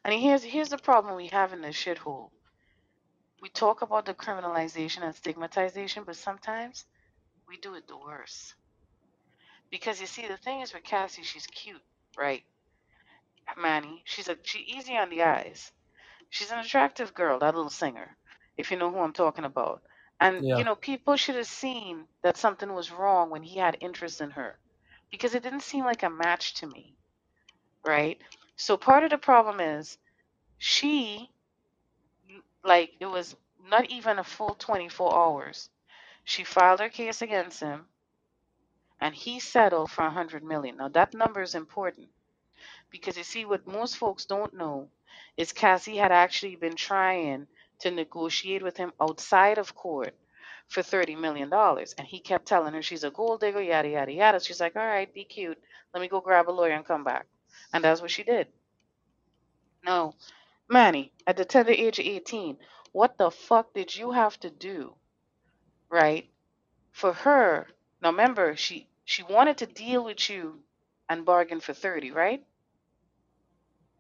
and here's here's the problem we have in this shithole. We talk about the criminalization and stigmatization, but sometimes we do it the worst. Because you see, the thing is with Cassie, she's cute, right? Manny, she's a she easy on the eyes. She's an attractive girl, that little singer, if you know who I'm talking about. And Yeah. you know, people should have seen that something was wrong when he had interest in her, because it didn't seem like a match to me, right? So part of the problem is she, like, it was not even a full 24 hours. She filed her case against him, and he settled for 100 million. Now that number is important because you see what most folks don't know is Cassie had actually been trying to negotiate with him outside of court for 30 million dollars. And he kept telling her she's a gold digger yada yada yada. She's like all right be cute. Let me go grab a lawyer and come back. And that's what she did. No manny at the tender age of 18 what the fuck did you have to do right for her? Now remember she she wanted to deal with you and bargain for 30 right?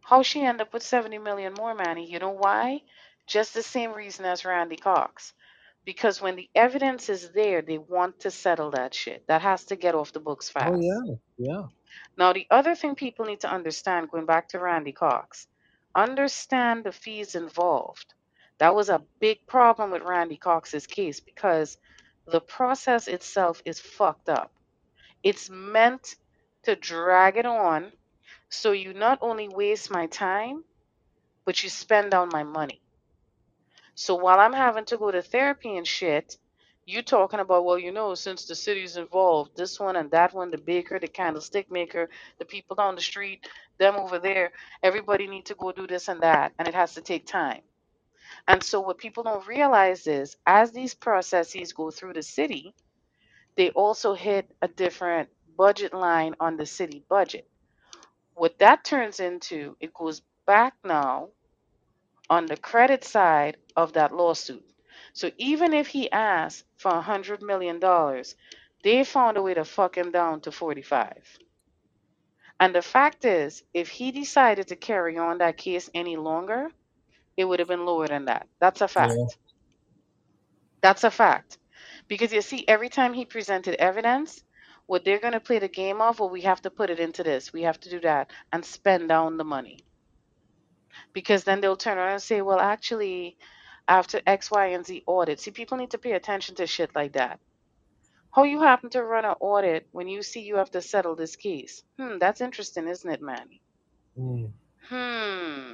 How she end up with 70 million more, Manny? You know why? Just the same reason as Randy Cox. Because when the evidence is there, they want to settle that shit. That has to get off the books fast. Oh yeah, yeah. Now, the other thing people need to understand, going back to Randy Cox, understand the fees involved. That was a big problem with Randy Cox's case because the process itself is fucked up. It's meant to drag it on so you not only waste my time, but you spend down my money. So while I'm having to go to therapy and shit, you talking about, well, you know, since the city's involved, this one and that one, the baker, the candlestick maker, the people down the street, them over there, everybody need to go do this and that, and it has to take time. And so what people don't realize is as these processes go through the city, they also hit a different budget line on the city budget. What that turns into, it goes back now on the credit side of that lawsuit. So even if he asked for a hundred million dollars, they found a way to fuck him down to 45. And the fact is, if he decided to carry on that case any longer, it would have been lower than that. That's a fact. Yeah. That's a fact. Because you see, every time he presented evidence, what they're going to play the game of, well, we have to put it into this, we have to do that, and spend down the money. Because then they'll turn around and say, well, actually, after X, Y, and Z audit, see, people need to pay attention to shit like that. How you happen to run an audit when you see you have to settle this case? Hmm, that's interesting, isn't it, Manny? Mm. Hmm.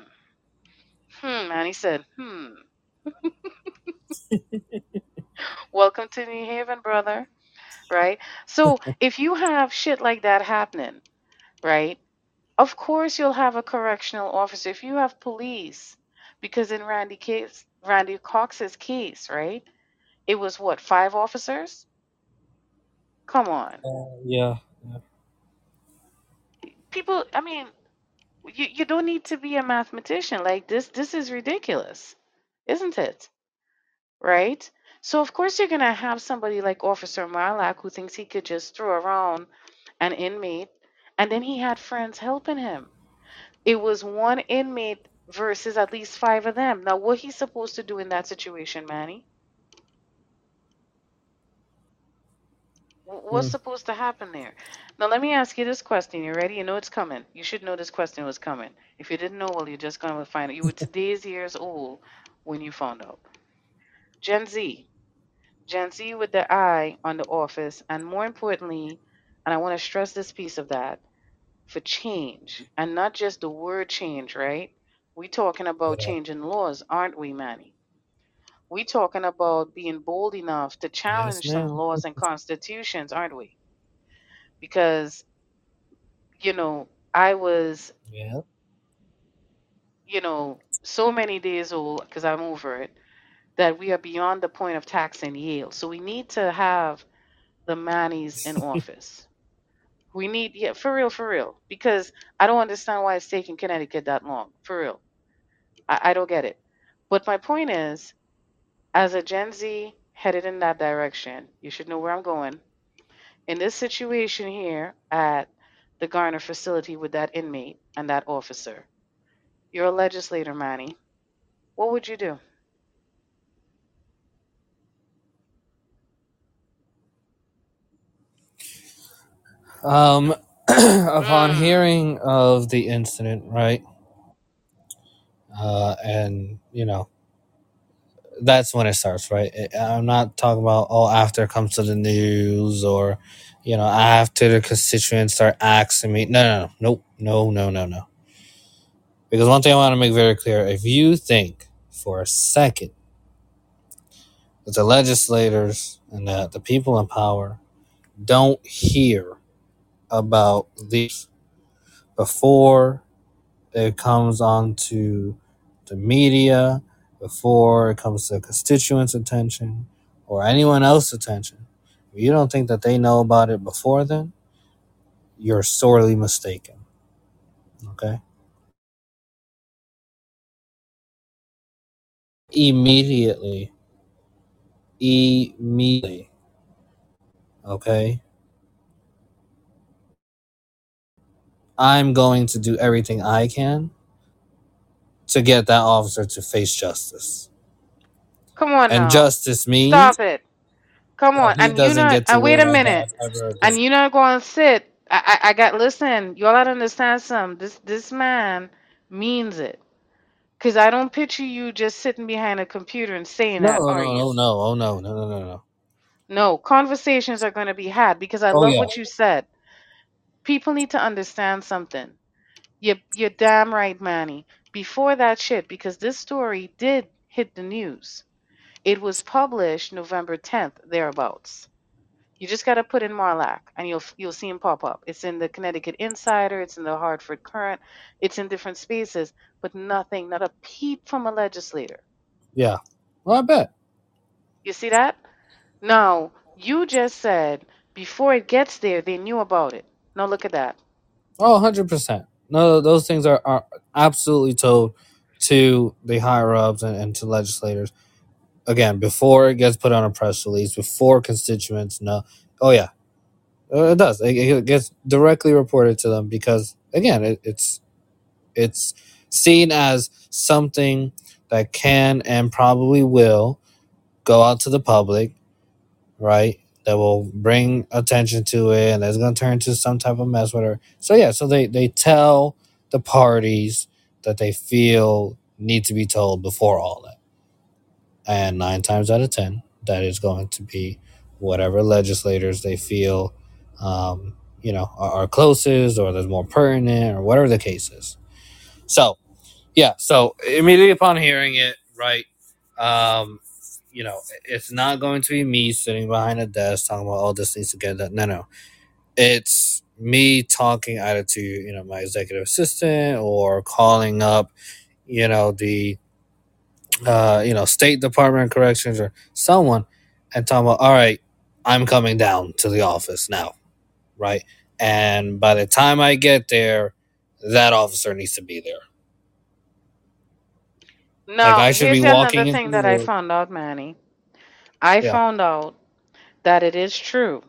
Hmm, Manny said, hmm. Welcome to New Haven, brother. Right? So if you have shit like that happening, right? Of course you'll have a correctional officer. If you have police, because in Randy case Randy Cox's case, right? It was what, five officers? Come on. Uh, yeah. People I mean you, you don't need to be a mathematician. Like this this is ridiculous. Isn't it? Right? So of course you're gonna have somebody like Officer Marlak who thinks he could just throw around an inmate and then he had friends helping him. It was one inmate versus at least five of them. Now what he's supposed to do in that situation, Manny? What's Hmm. supposed to happen there? Now let me ask you this question. You ready? You know it's coming. You should know this question was coming. If you didn't know, well, you're just gonna find out. You were today's years old when you found out. Gen Z. Gen Z with the eye on the office, and more importantly, and I want to stress this piece of that, for change, and not just the word change, right? We talking about changing laws, aren't we, Manny? We talking about being bold enough to Yes, challenge some ma'am. laws and constitutions, aren't we? Because, you know, I was, Yeah. you know, so many days old, because I'm over it, that we are beyond the point of taxing yield. So we need to have the Mannies in office We need yeah, for real, for real. Because I don't understand why it's taking Connecticut that long. For real. I, I don't get it. But my point is, as a Gen Z headed in that direction, you should know where I'm going. In this situation here at the Garner facility with that inmate and that officer, you're a legislator, Manny. What would you do? Um, upon Mm. hearing of the incident, right, uh, and you know, that's when it starts, right? I'm not talking about oh after it comes to the news or you know after the constituents start asking me. No, no, no, nope, no, no, no, no. Because one thing I want to make very clear: if you think for a second that the legislators and the, the people in power don't hear about this before it comes on to the media, before it comes to constituents' attention or anyone else's attention, if you don't think that they know about it before then, you're sorely mistaken. Okay? Immediately, immediately, okay? I'm going to do everything I can to get that officer to face justice. Come on And now. justice means Stop it. Come on. And you not to and wait a minute. that ever again. And you're not going to sit. I, I I got listen. Y'all gotta understand something. This this man means it. Cause I don't picture you just sitting behind a computer and saying No, that, no, are no, you? no, no, oh no, no, no, no, no. No, conversations are going to be had because I Oh love yeah, what you said. People need to understand something. You're, you're damn right, Manny. Before that shit, because this story did hit the news. It was published November 10th, thereabouts. You just got to put in Marlak, and you'll you'll see him pop up. It's in the Connecticut Insider. It's in the Hartford Courant. It's in different spaces, but nothing, not a peep from a legislator. yeah. Well, I bet. You see that? Now you just said before it gets there, they knew about it. Now look at that. Oh, 100%. No, those things are, are absolutely told to the higher ups and, and to legislators. Again, before it gets put on a press release, before constituents know. Oh, yeah. Uh, It does. It, it gets directly reported to them because, again, it, it's it's seen as something that can and probably will go out to the public, right? That will bring attention to it, and that's going to turn into some type of mess, whatever. So yeah, so they they tell the parties that they feel need to be told before all that, and nine times out of ten, that is going to be whatever legislators they feel, um, you know, are, are closest or that's more pertinent or whatever the case is. So yeah, so immediately upon hearing it, right, um, you know, it's not going to be me sitting behind a desk talking about, all this needs to get done. No, no. It's me talking either to, you know, my executive assistant or calling up, you know, the, uh, you know, State Department of Corrections or someone and talking about, all right, I'm coming down to the office now, right? And by the time I get there, that officer needs to be there. Now, I should here's be walking another thing that I found out, Manny. I Yeah. found out that it is true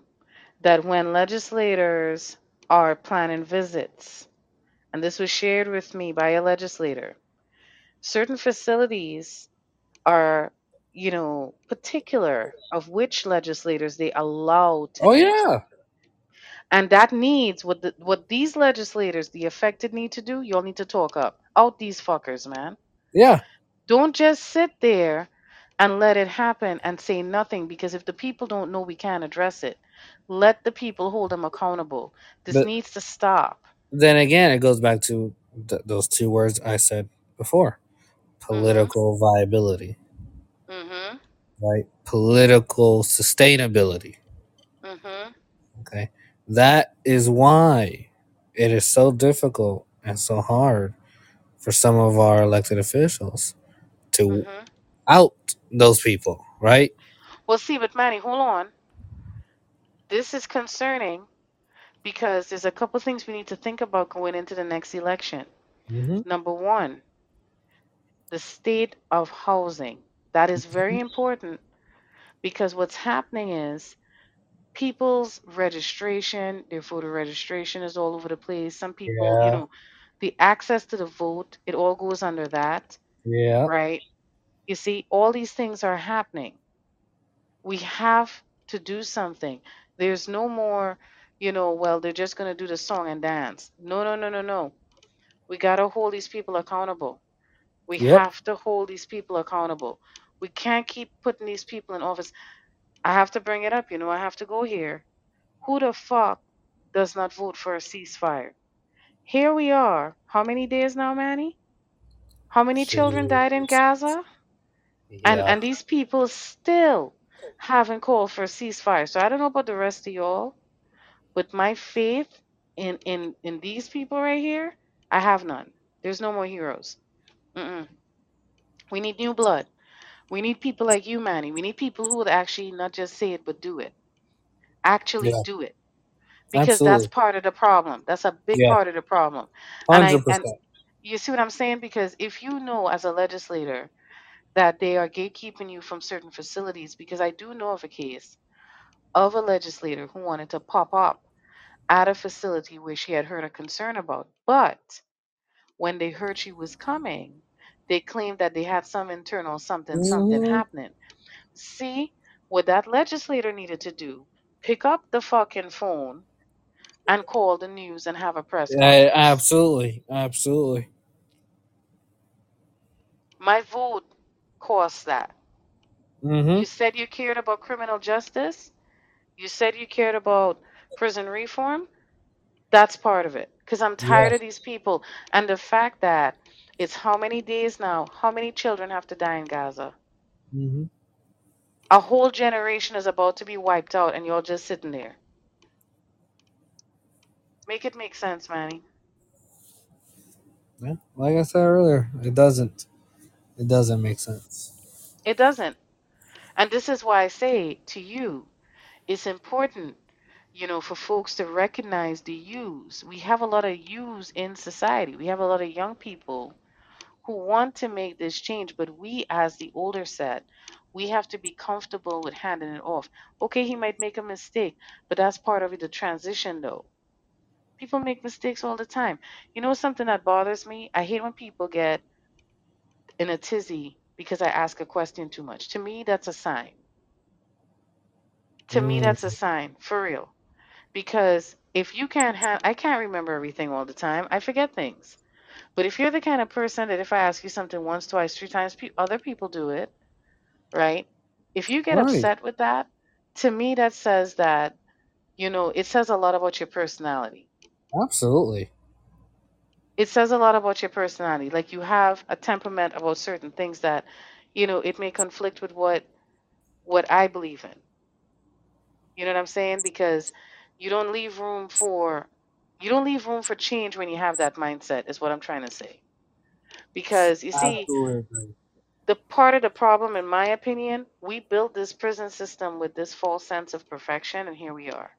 that when legislators are planning visits, and this was shared with me by a legislator, certain facilities are, you know, particular of which legislators they allow to Oh, enter. yeah. And that needs what the, what these legislators, the affected, need to do. You'll need to talk up out these fuckers, man. Yeah. Don't just sit there and let it happen and say nothing because if the people don't know we can't address it, let the people hold them accountable. This But- needs to stop. then again, it goes back to th- those two words I said before political viability, Mm-hmm. right? Political sustainability. Mm-hmm. Okay. That is why it is so difficult and so hard for some of our elected officials to Mm-hmm. out those people, right? Well, see, but Manny, hold on. This is concerning because there's a couple things we need to think about going into the next election. Mm-hmm. Number one, the state of housing. That is very important because what's happening is people's registration, their voter registration is all over the place. Some people, you know, the access to the vote, it all goes under that, Yeah. right? You see, all these things are happening. We have to do something. There's no more, you know, well, they're just going to do the song and dance. No, no, no, no, no. We got to hold these people accountable. We Yep. have to hold these people accountable. We can't keep putting these people in office. I have to bring it up, you know, I have to go here. Who the fuck does not vote for a ceasefire? Here we are. How many days now, Manny? How many children died in Gaza? And Yeah. and these people still haven't called for a ceasefire. So I don't know about the rest of y'all, but my faith in in in these people right here, I have none. There's no more heroes. Mm-mm. We need new blood. We need people like you, Manny. We need people who would actually not just say it but do it. Actually Yeah. do it. Because that's part of the problem. That's a big Yeah. part of the problem. And I and. You see what I'm saying? Because if you know as a legislator that they are gatekeeping you from certain facilities, because I do know of a case of a legislator who wanted to pop up at a facility where she had heard a concern about. But when they heard she was coming, they claimed that they had some internal something, something Mm-hmm. happening. See what that legislator needed to do? Pick up the fucking phone and call the news and have a press Yeah, conference. absolutely. Absolutely. My vote caused that. Mm-hmm. You said you cared about criminal justice. You said you cared about prison reform. That's part of it. Because I'm tired Yeah. of these people. And the fact that it's how many days now? How many children have to die in Gaza? Mm-hmm. A whole generation is about to be wiped out, and you're just sitting there. Make it make sense, Manny. Yeah. Like I said earlier, it doesn't. It doesn't make sense. It doesn't. And this is why I say to you, it's important, you know, for folks to recognize the use. We have a lot of use in society. We have a lot of young people who want to make this change, but we, as the older set, we have to be comfortable with handing it off. Okay, he might make a mistake, but that's part of the transition, though. People make mistakes all the time. You know something that bothers me? I hate when people get in a tizzy because I ask a question too much. To me, that's a sign. To me, Mm. that's a sign, for real. Because if you can't have, I can't remember everything all the time. I forget things. But if you're the kind of person that if I ask you something once, twice, three times, pe- other people do it, right? If you get Right. upset with that, to me, that says that, you know, it says a lot about your personality. Absolutely. It says a lot about your personality. Like you have a temperament about certain things that, you know, it may conflict with what what I believe in. You know what I'm saying? Because you don't leave room for you don't leave room for change when you have that mindset is what I'm trying to say. Because you see, Absolutely. the part of the problem in my opinion, we built this prison system with this false sense of perfection and here we are.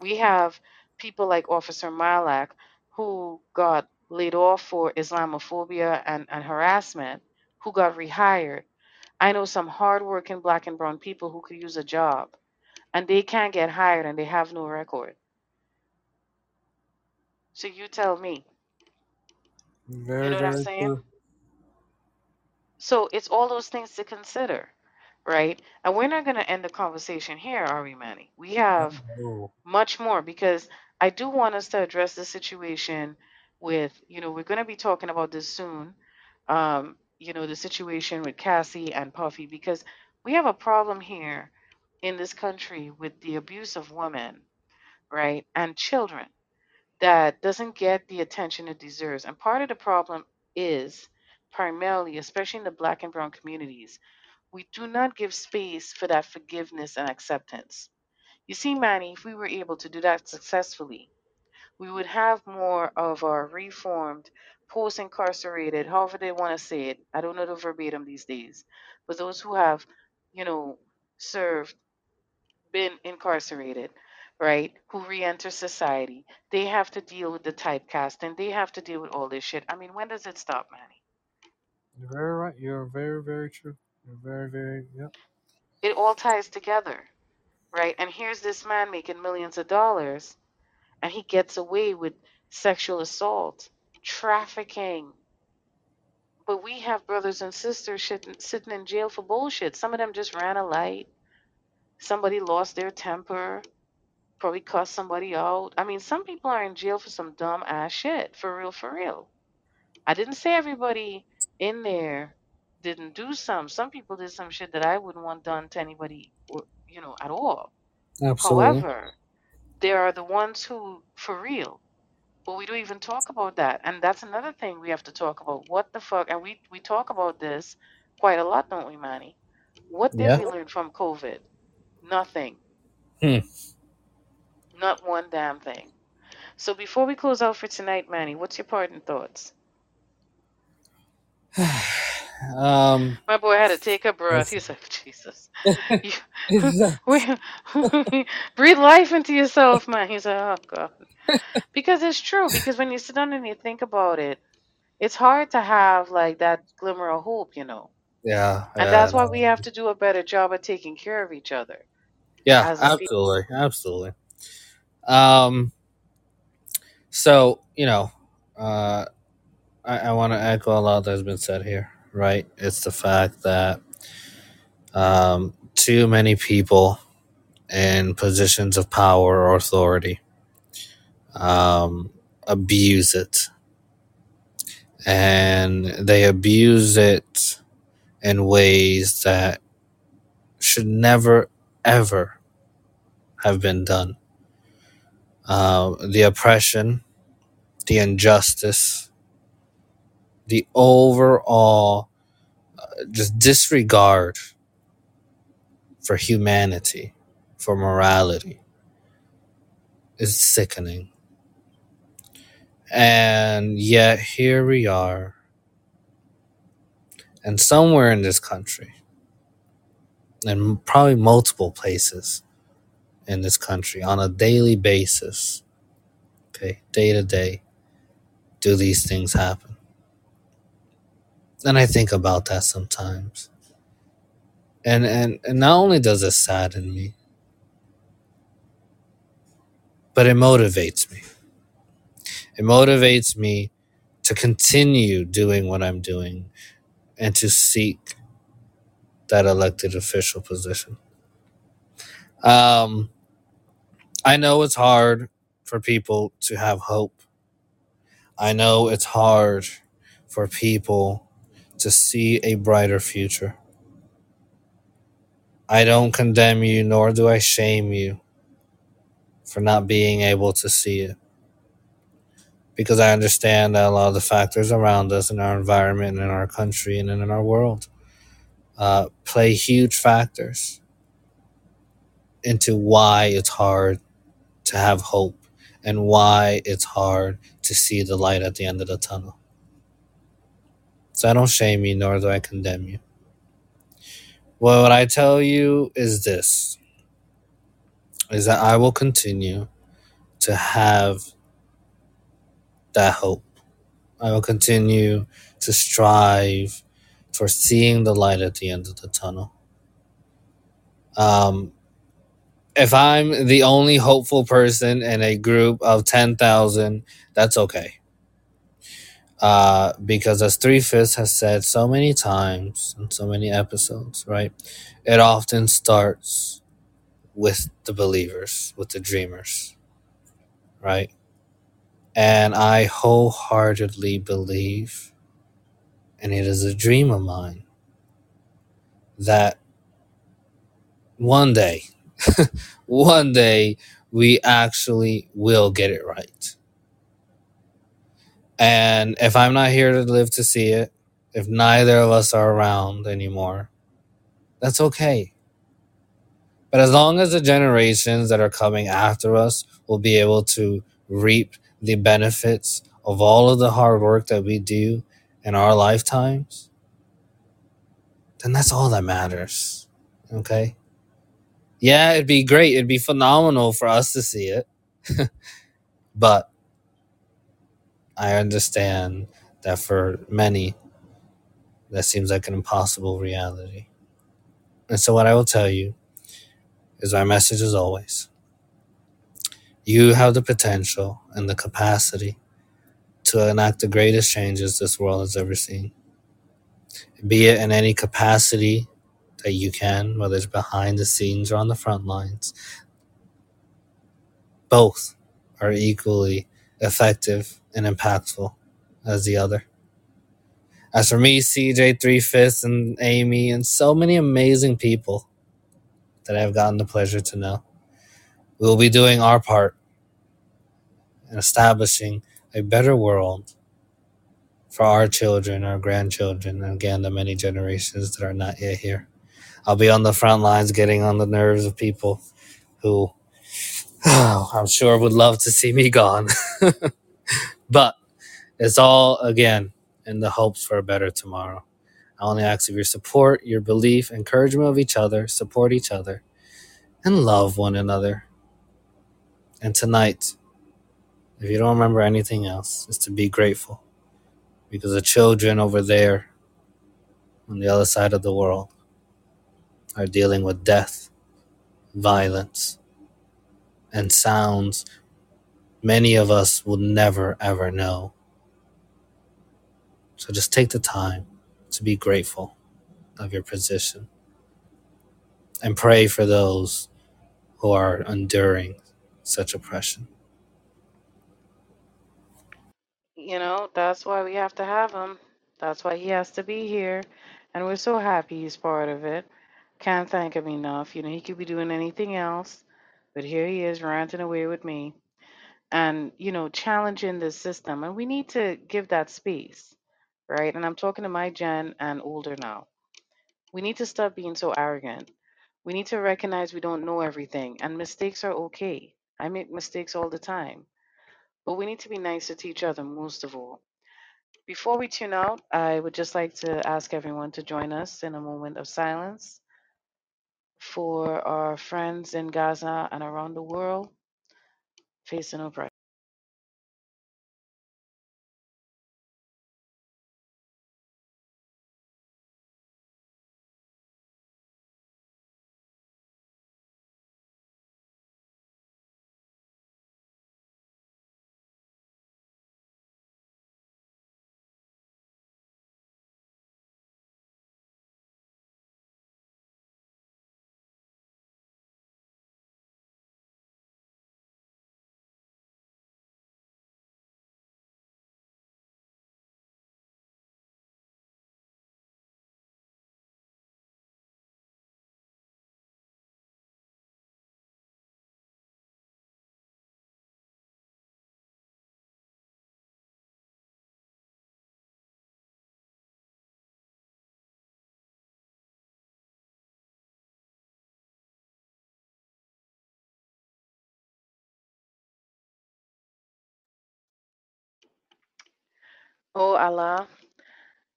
We have people like Officer Marlak who got laid off for Islamophobia and, and harassment, who got rehired. I know some hardworking black and brown people who could use a job and they can't get hired and they have no record. So you tell me. Very, You know what I'm saying? true. So it's all those things to consider, right? And we're not going to end the conversation here, are we, Manny? We have Oh. much more because I do want us to address the situation with, you know, we're going to be talking about this soon. Um, you know, the situation with Cassie and Puffy because we have a problem here in this country with the abuse of women, right? And children that doesn't get the attention it deserves. And part of the problem is primarily, especially in the black and brown communities, we do not give space for that forgiveness and acceptance. You see, Manny, if we were able to do that successfully, we would have more of our reformed, post incarcerated, however they want to say it. I don't know the verbatim these days, but those who have, you know, served, been incarcerated, right, who re enter society, they have to deal with the typecasting, they have to deal with all this shit. I mean, when does it stop, Manny? You're very right. You're very, very true. You're very, very, yep. It all ties together, right? And here's this man making millions of dollars, and he gets away with sexual assault, trafficking. But we have brothers and sisters shit- sitting in jail for bullshit. Some of them just ran a light. Somebody lost their temper, probably cussed somebody out. I mean, some people are in jail for some dumb ass shit. For real, for real. I didn't say everybody in there didn't do some. Some people did some shit that I wouldn't want done to anybody, you know, at all. Absolutely. However, there are the ones who, for real, but we don't even talk about that. And that's another thing we have to talk about. What the fuck? And we, we talk about this quite a lot, don't we, Manny? What did Yeah. we learn from COVID? Nothing. Hmm. Not one damn thing. So before we close out for tonight, Manny, what's your parting thoughts? um, My boy had to take a breath. He's like, Jesus. Breathe life into yourself, man. He's like, oh, God. Because it's true. Because when you sit down and you think about it, it's hard to have like that glimmer of hope, you know. yeah. And yeah, that's why we have to do a better job of taking care of each other. Yeah, as a people. absolutely, absolutely. Um, so you know, uh, I, I want to echo a lot that's been said here. Right, it's the fact that um, too many people in positions of power or authority um, abuse it, and they abuse it in ways that should never ever have been done. Uh, the oppression, the injustice, the overall uh, just disregard for humanity, for morality, is sickening. And yet, here we are, and somewhere in this country, and probably multiple places in this country on a daily basis, okay, day to day, do these things happen? And I think about that sometimes. And and, and not only does it sadden me, but it motivates me. It motivates me to continue doing what I'm doing and to seek that elected official position. Um, I know it's hard for people to have hope. I know it's hard for people to see a brighter future. I don't condemn you, nor do I shame you for not being able to see it. Because I understand that a lot of the factors around us in our environment in our country and in our world uh, play huge factors into why it's hard to have hope and why it's hard to see the light at the end of the tunnel. So I don't shame you, nor do I condemn you. Well, what I tell you is this is that I will continue to have that hope. I will continue to strive for seeing the light at the end of the tunnel. Um, if I'm the only hopeful person in a group of 10,000, that's okay. Uh, because as Three Fifths has said so many times in so many episodes, right? It often starts with the believers, with the dreamers, right? And I wholeheartedly believe, and it is a dream of mine, that one day, one day, we actually will get it right. And if I'm not here to live to see it, if neither of us are around anymore, that's okay. But as long as the generations that are coming after us will be able to reap the benefits of all of the hard work that we do in our lifetimes, then that's all that matters. Okay? Yeah, it'd be great. It'd be phenomenal for us to see it. But I understand that for many, that seems like an impossible reality. And so, what I will tell you is my message is always you have the potential and the capacity to enact the greatest changes this world has ever seen, be it in any capacity that you can, whether it's behind the scenes or on the front lines. Both are equally effective and impactful as the other. As for me, CJ Three Fifths and Amy and so many amazing people that I've gotten the pleasure to know, we will be doing our part in establishing a better world for our children, our grandchildren, and again, the many generations that are not yet here. I'll be on the front lines getting on the nerves of people who oh, I'm sure would love to see me gone. but it's all, again, in the hopes for a better tomorrow. I only ask of your support, your belief, encouragement of each other, support each other, and love one another. And tonight, if you don't remember anything else, is to be grateful because the children over there on the other side of the world are dealing with death, violence, and sounds many of us will never ever know. So just take the time to be grateful of your position and pray for those who are enduring such oppression. You know, that's why we have to have him. That's why he has to be here. And we're so happy he's part of it. Can't thank him enough. You know, he could be doing anything else, but here he is ranting away with me and, you know, challenging the system. And we need to give that space, right? And I'm talking to my gen and older now. We need to stop being so arrogant. We need to recognize we don't know everything, and mistakes are okay. I make mistakes all the time, but we need to be nicer to each other most of all. Before we tune out, I would just like to ask everyone to join us in a moment of silence for our friends in Gaza and around the world facing oppression. O Allah,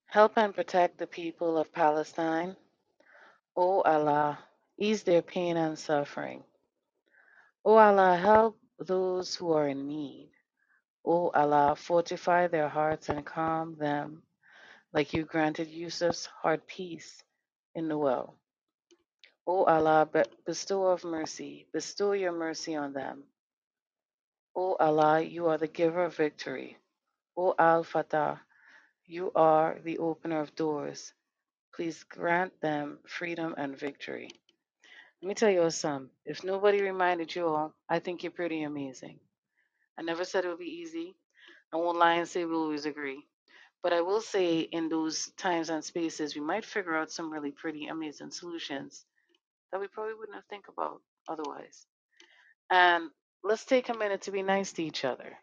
help and protect the people of Palestine. O Allah, ease their pain and suffering. O Allah, help those who are in need. O Allah, fortify their hearts and calm them, like you granted Yusuf's heart peace in the well. O Allah, bestow of mercy, bestow your mercy on them. O Allah, you are the giver of victory. O Al Fatah, you are the opener of doors. Please grant them freedom and victory. Let me tell you something. If nobody reminded you all, I think you're pretty amazing. I never said it would be easy. I won't lie and say we'll always agree. But I will say, in those times and spaces, we might figure out some really pretty amazing solutions that we probably wouldn't have think about otherwise. And let's take a minute to be nice to each other.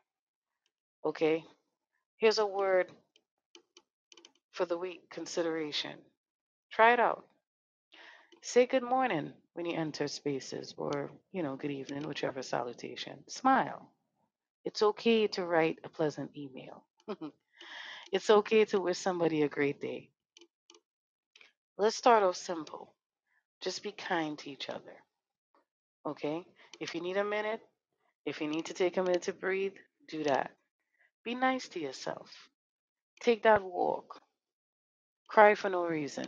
Okay? Here's a word for the week consideration. Try it out. Say good morning when you enter spaces, or, you know, good evening, whichever salutation. Smile. It's okay to write a pleasant email. it's okay to wish somebody a great day. Let's start off simple. Just be kind to each other. Okay? If you need a minute, if you need to take a minute to breathe, do that. Be nice to yourself. Take that walk. Cry for no reason.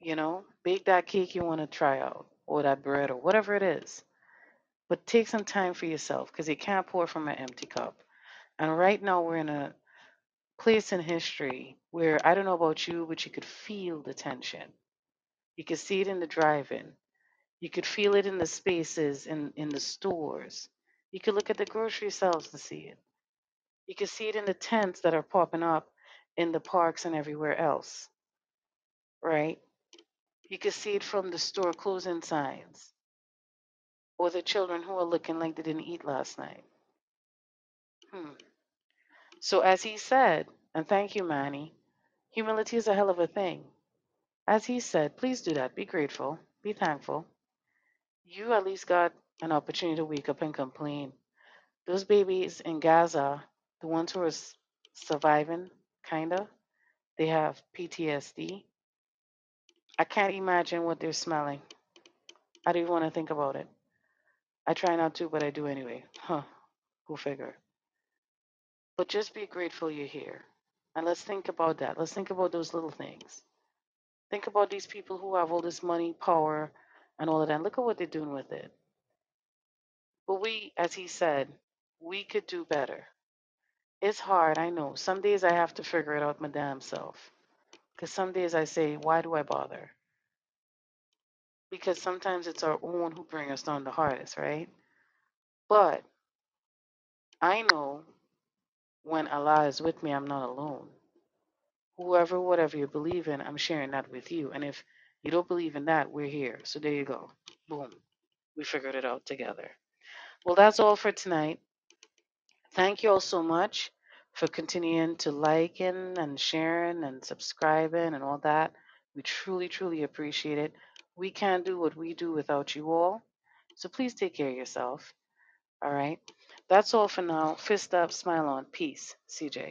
You know, bake that cake you want to try out, or that bread, or whatever it is. But take some time for yourself because you can't pour from an empty cup. And right now, we're in a place in history where I don't know about you, but you could feel the tension. You could see it in the drive-in. You could feel it in the spaces in, in the stores. You could look at the grocery shelves to see it. You can see it in the tents that are popping up in the parks and everywhere else, right? You can see it from the store closing signs or the children who are looking like they didn't eat last night. Hmm. So, as he said, and thank you, Manny, humility is a hell of a thing. As he said, please do that. Be grateful, be thankful. You at least got an opportunity to wake up and complain. Those babies in Gaza, the ones who are surviving, kind of, they have PTSD. I can't imagine what they're smelling. I don't even want to think about it. I try not to, but I do anyway. Huh, go figure. But just be grateful you're here. And let's think about that. Let's think about those little things. Think about these people who have all this money, power, and all of that. Look at what they're doing with it. But we, as he said, we could do better. It's hard, I know. Some days I have to figure it out my damn self. Because some days I say, why do I bother? Because sometimes it's our own who bring us down the hardest, right? But I know when Allah is with me, I'm not alone. Whoever, whatever you believe in, I'm sharing that with you. And if you don't believe in that, we're here. So there you go. Boom. We figured it out together. Well, that's all for tonight. Thank you all so much for continuing to liking and sharing and subscribing and all that. We truly, truly appreciate it. We can't do what we do without you all. So please take care of yourself. All right. That's all for now. Fist up, smile on. Peace. CJ.